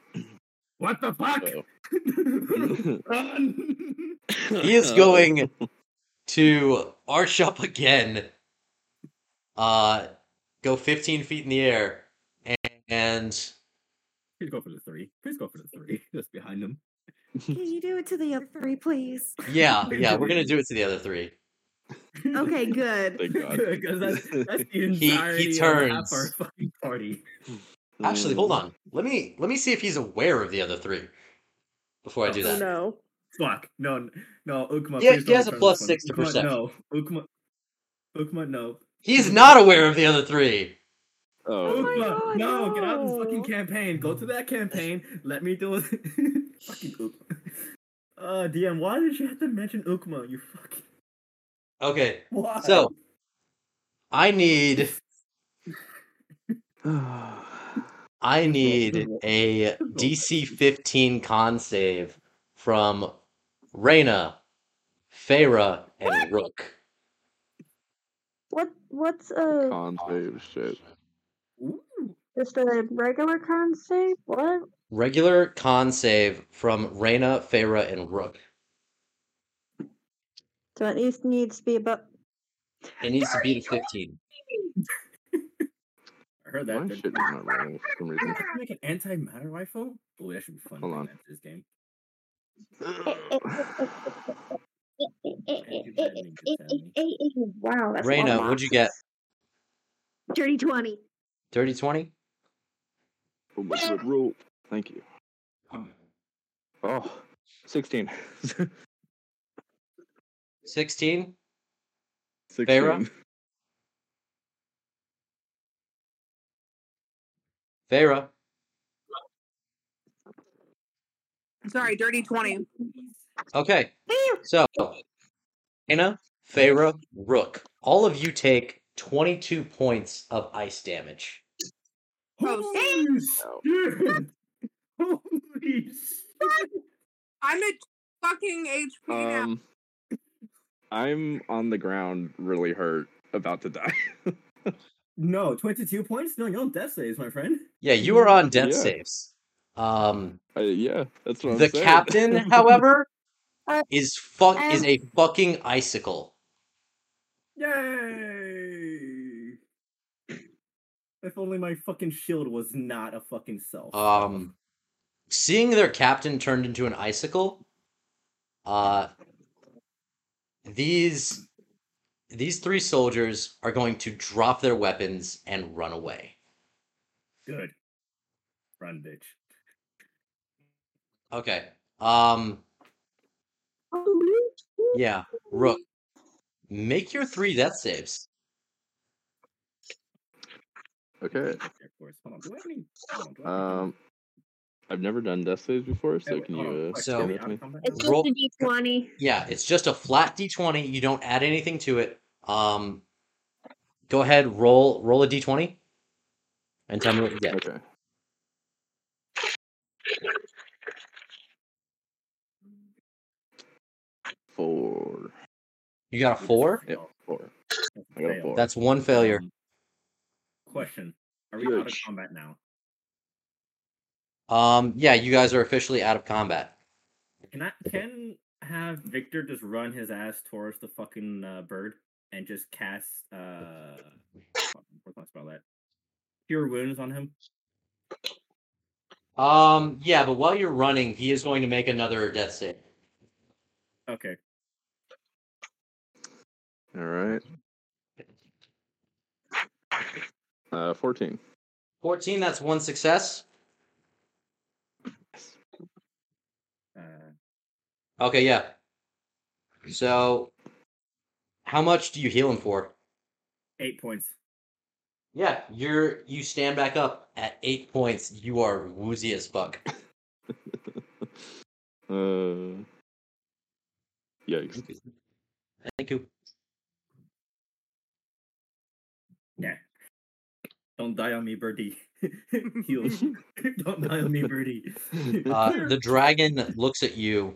What the fuck? He is going to arch up again, uh, go 15 feet in the air, and Please go for the three. Please go for the three. Just behind him. Can you do it to the other three, please? yeah, yeah, we're gonna do it to the other three. Okay, good. Thank God. Because that's, that's the he entirety of half turns. our fucking party. Actually, Mm. hold on. Let me let me see if he's aware of the other three before I do Oh that. no. Fuck. No, n- no, Ukma. Yeah, he has a plus this one. six to Ukma, perception. No, Ukma. Ukma, no. He's not aware of the other three. Oh, my Ukma, God, no, get out of this fucking campaign. Go to that campaign. Let me do it. fucking Ukma. Uh, DM, why did you have to mention Ukma? You fucking. Okay, Why? so I need I need a DC 15 con save from Raina, Feyre, and Rook. What? What's a con save shit. Just a regular con save? What? Regular con save from Raina, Feyre, and Rook. So it needs needs to be about. It needs to beat a 15. I heard that. My shit is not rolling for some reason. Can Make an anti-matter rifle? Oh, that should be fun. Hold on. that to this game. Wow, that's a lot what'd you get? Dirty twenty. Dirty 20? Oh my good roll. Thank you. Oh, 16. 16? 16. Feyre? Feyre. Sorry, dirty 20. Okay. So, Raina, Feyre, Rook. All of you take 22 points of ice damage. Oh, Holy shit! Holy shit! I'm at fucking HP now. Um, I'm on the ground, really hurt, about to die. No, 22 points? No, you're on death saves, my friend. Yeah, you are on death Yeah. saves. Um, Uh, yeah, that's what I'm the saying. captain, however, Uh, is fuck is um, a fucking icicle. Yay! If only my fucking shield was not a fucking self. Um, seeing their captain turned into an icicle, uh, these these three soldiers are going to drop their weapons and run away. Good. Run, bitch. Okay. Um, yeah, Rook, make your three death saves. Okay. Okay, of course. Hold on. Do I have any? Hold on, do I have any- Um, I've never done death saves before, so can you uh, So- are with me? It's just a d20. Yeah, it's just a flat d20. You don't add anything to it. Um, go ahead, roll roll a d20, and tell me what you get. Okay. Four. You got a four. Yep, four. That's I got a four. That's one failure. Um, question: Are we out of combat now? Um, yeah, you guys are officially out of combat. Can I can have Victor just run his ass towards the fucking uh, bird and just cast uh fuck, what's my spell that? Cure wounds on him. Um, yeah, but while you're running, he is going to make another death save. Okay. All right. Uh, fourteen. 14, that's one success. Uh, Okay, yeah. So, how much do you heal him for? eight points. Yeah, you're you stand back up at eight points. You are woozy as fuck. Uh, yikes. Thank you. Yeah. Don't die on me, birdie. Heal. Don't die on me, birdie. Uh, the dragon looks at you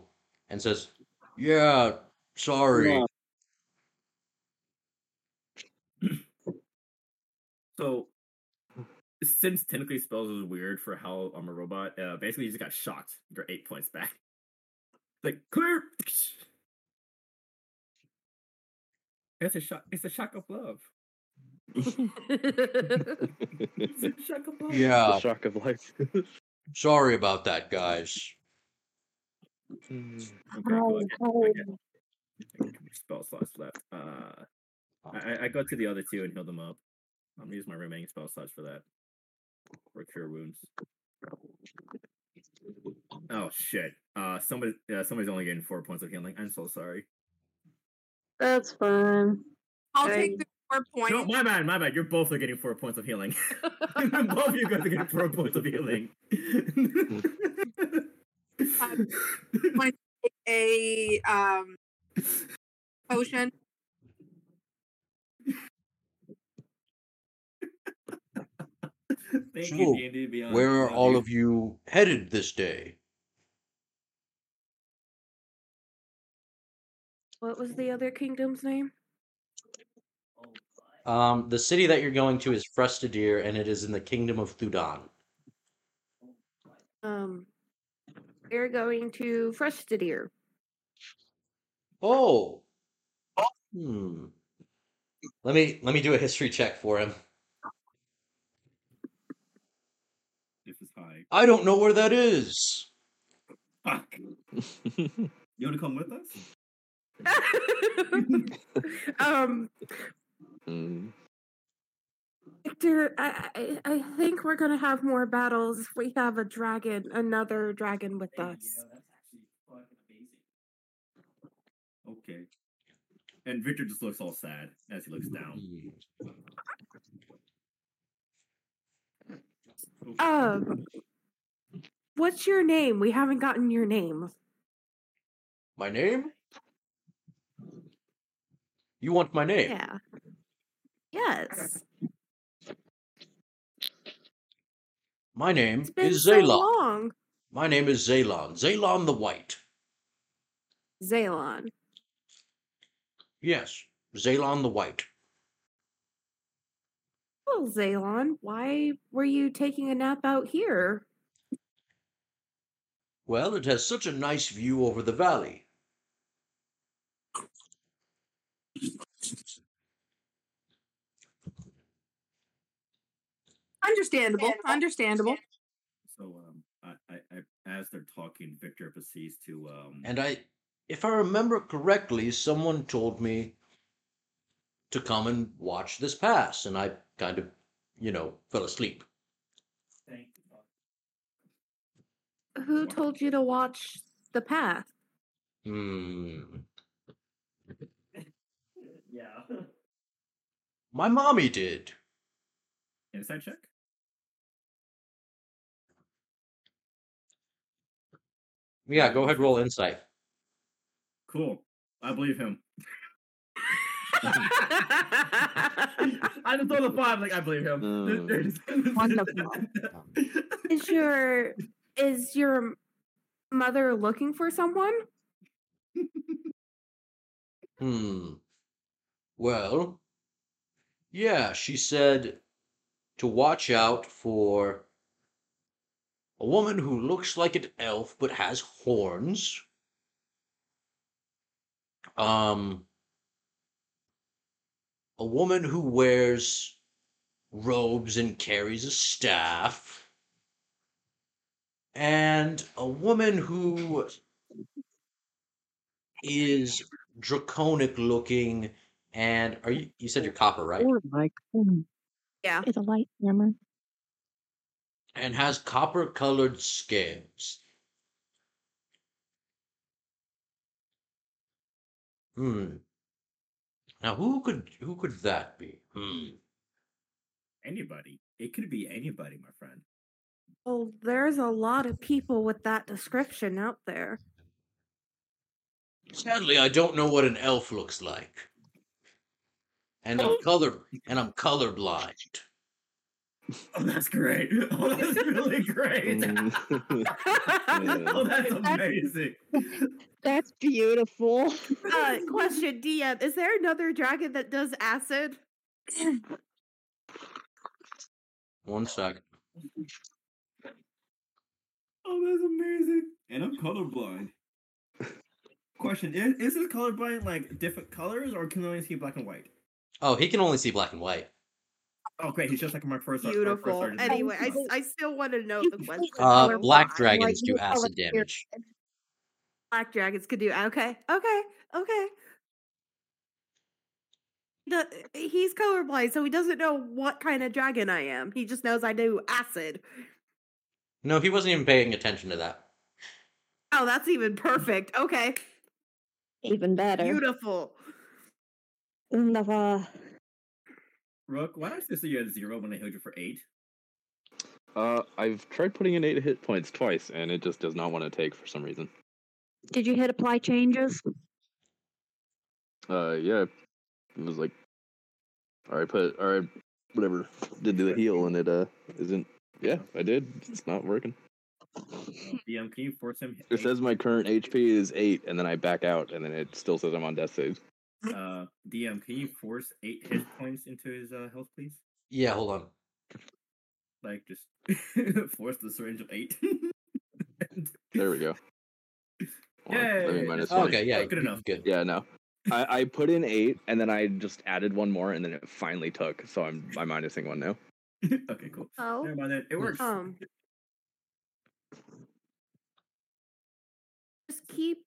and says, "Yeah, sorry." Yeah. So, since technically spells is weird for how I'm a robot, uh, basically you just got shocked. You're eight points back. Like clear. It's a shock. It's a shock of love. Shock of love. the Yeah, shock of life. sorry about that, guys. Okay, cool. I I get, spell slots left. Uh, I, I- I go to the other two and heal them up. I'm gonna use my remaining spell slots for that. Or cure wounds. Oh shit. Uh, somebody, uh, somebody's only getting four points of healing. I'm so sorry. That's fine. I'll Right. take the four points. No, my bad, my bad. You're both are getting four points of healing. both of you guys are getting four points of healing. a um potion. Thank So, you, D&D Beyond. Where are all of you headed this day? What was the other kingdom's name? Um, the city that you're going to is Frustadir, and it is in the kingdom of Theudan. Um, we're going to Frustadir. Oh. Hmm. Let me let me do a history check for him. This is high. I don't know where that is. Fuck. You want to come with us? um, Mm. Victor, I, I I think we're gonna have more battles if we have a dragon, another dragon with us. that's actually fucking amazing. Okay. And Victor just looks all sad as he looks down. Okay. Um, what's your name? We haven't gotten your name. My name? You want my name? Yeah. Yes. My name is so Zalon. long. My name is Zalon. Zalon the White. Zalon. Yes, Zalon the White. Well, Zalon, why were you taking a nap out here? Well, it has such a nice view over the valley. Understandable. Understandable. So, um, I, I, I, as they're talking, Victor proceeds to, um, And I, if I remember correctly, someone told me to come and watch this pass, and I kind of, you know, fell asleep. thank you. Who told you to watch the path? Hmm. Yeah. My mommy did. Inside check. Yeah, go ahead, roll insight. Cool. I believe him. I just throw the five like I believe him. Mm. Wonderful. is your is your mother looking for someone? Hmm. Well, yeah, she said to watch out for a woman who looks like an elf but has horns. Um, a woman who wears robes and carries a staff. And a woman who is draconic looking and are you you said you're copper right Or like, mm, Yeah. it's a light hammer. And has copper colored scales. Hmm. Now who could who could that be? Hmm. Anybody. It could be anybody, my friend. Well, there's a lot of people with that description out there. sadly i don't know what an elf looks like. And i'm color and i'm colorblind Oh, that's great. Oh, that's really great. Mm. oh, that's amazing. That's beautiful. uh, question, DM: Is there another dragon that does acid? one sec Oh, that's amazing. And I'm colorblind. Question: Is, is this colorblind like different colors, or can you only see black and white? oh he can only see black and white Oh, great. He's just like my first. our- our first Beautiful. sergeant. Anyway, I, s- I still want to know the question. uh black dragons do acid damage Black dragons could do. Okay, okay, okay. The, he's colorblind, so he doesn't know what kind of dragon I am. He just knows I do acid. no he wasn't even paying attention to that Oh, that's even perfect. Okay, Even better. beautiful. Wunderbar. Rook, why did I still see you at zero when I healed you for eight? Uh, I've tried putting in eight hit points twice, and it just does not want to take for some reason. Did you hit apply changes? Uh, yeah, it was like, all right, put all right, whatever, did do the heal, and it uh isn't. Yeah, I did. It's not working. DM, can you force him? It says my current HP is eight, and then I back out, and then it still says I'm on death save. Uh, DM, can you force eight hit points into his uh, health, please? yeah hold on Like, just force the syringe of eight. There we go. Hold on, Yay! minus Oh, one. okay yeah good enough. good Yeah, no. I, I put in eight, and then I just added one more, and then it finally took. So I'm I'm minusing one now. okay, cool. Oh, Never mind then. It works. um, just keep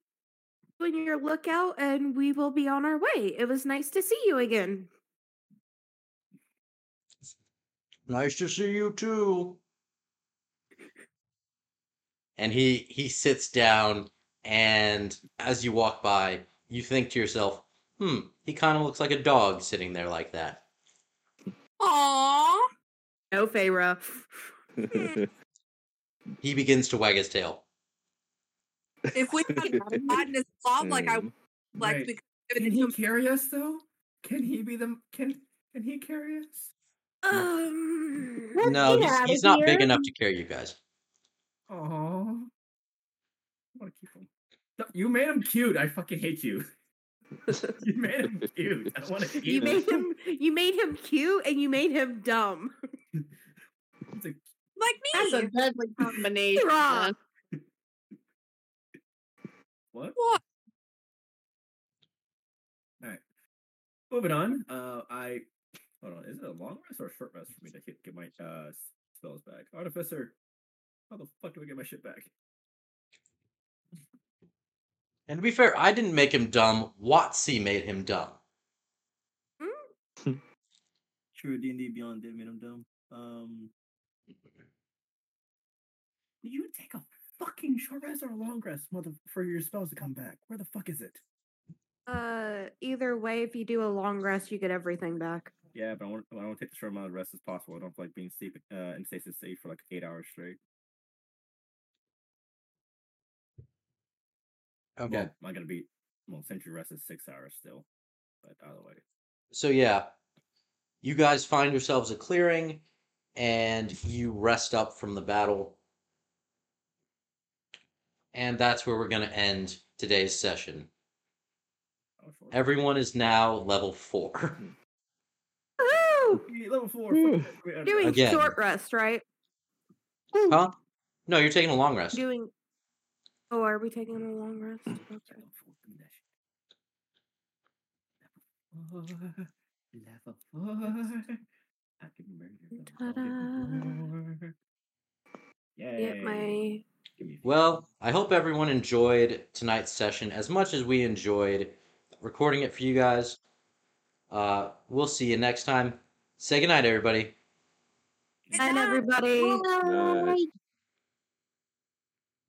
doing your lookout, and we will be on our way. It was nice to see you again. Nice to see you too. And he he sits down and as you walk by, you think to yourself, "Hmm, he kind of looks like a dog sitting there like that." Aww. No, Feyre. He begins to wag his tail. If we had gotten his club, like I Mm. like Wait, because Can he carry us though? Can he be the can can he carry us? Um, No, he's, he's not big enough to carry you guys. Oh, I want to keep him. You made him cute. I fucking hate you. you made him cute. I want to keep you him. made him. You made him cute, and you made him dumb. It's like, me. That's a deadly combination. Hurrah. Man. what? What? All right. Moving on. Uh, I hold on. Is it a long rest or a short rest for me to get, get my uh spells back? Artificer, how the fuck do I get my shit back? And to be fair, I didn't make him dumb. Watsy made him dumb. True D and D Beyond did made him dumb. Um, did you take a fucking short rest or a long rest, mother, for your spells to come back? Where the fuck is it? Uh, either way, if you do a long rest, you get everything back. Yeah, but I want I want to take the short amount of rest as possible. I don't like being sleep uh, in stasis state for like eight hours straight. Okay. Well, I'm gonna be well. Century rest is six hours still, but either way. So yeah, you guys find yourselves a clearing, and you rest up from the battle, and that's where we're gonna end today's session. I was for it. Everyone is now level four. Woo! Level four. Whew. fuck, wait, Doing Again. short rest, right? Huh? No, you're taking a long rest. Doing. Oh, are we taking a long rest? Okay. Level four, give me that shit. Level four. I can murder them all, level four. Yay. Get my. Give me Well, I hope everyone enjoyed tonight's session as much as we enjoyed recording it for you guys. Uh, we'll see you next time. Say goodnight, everybody. And everybody. Nice. Bye.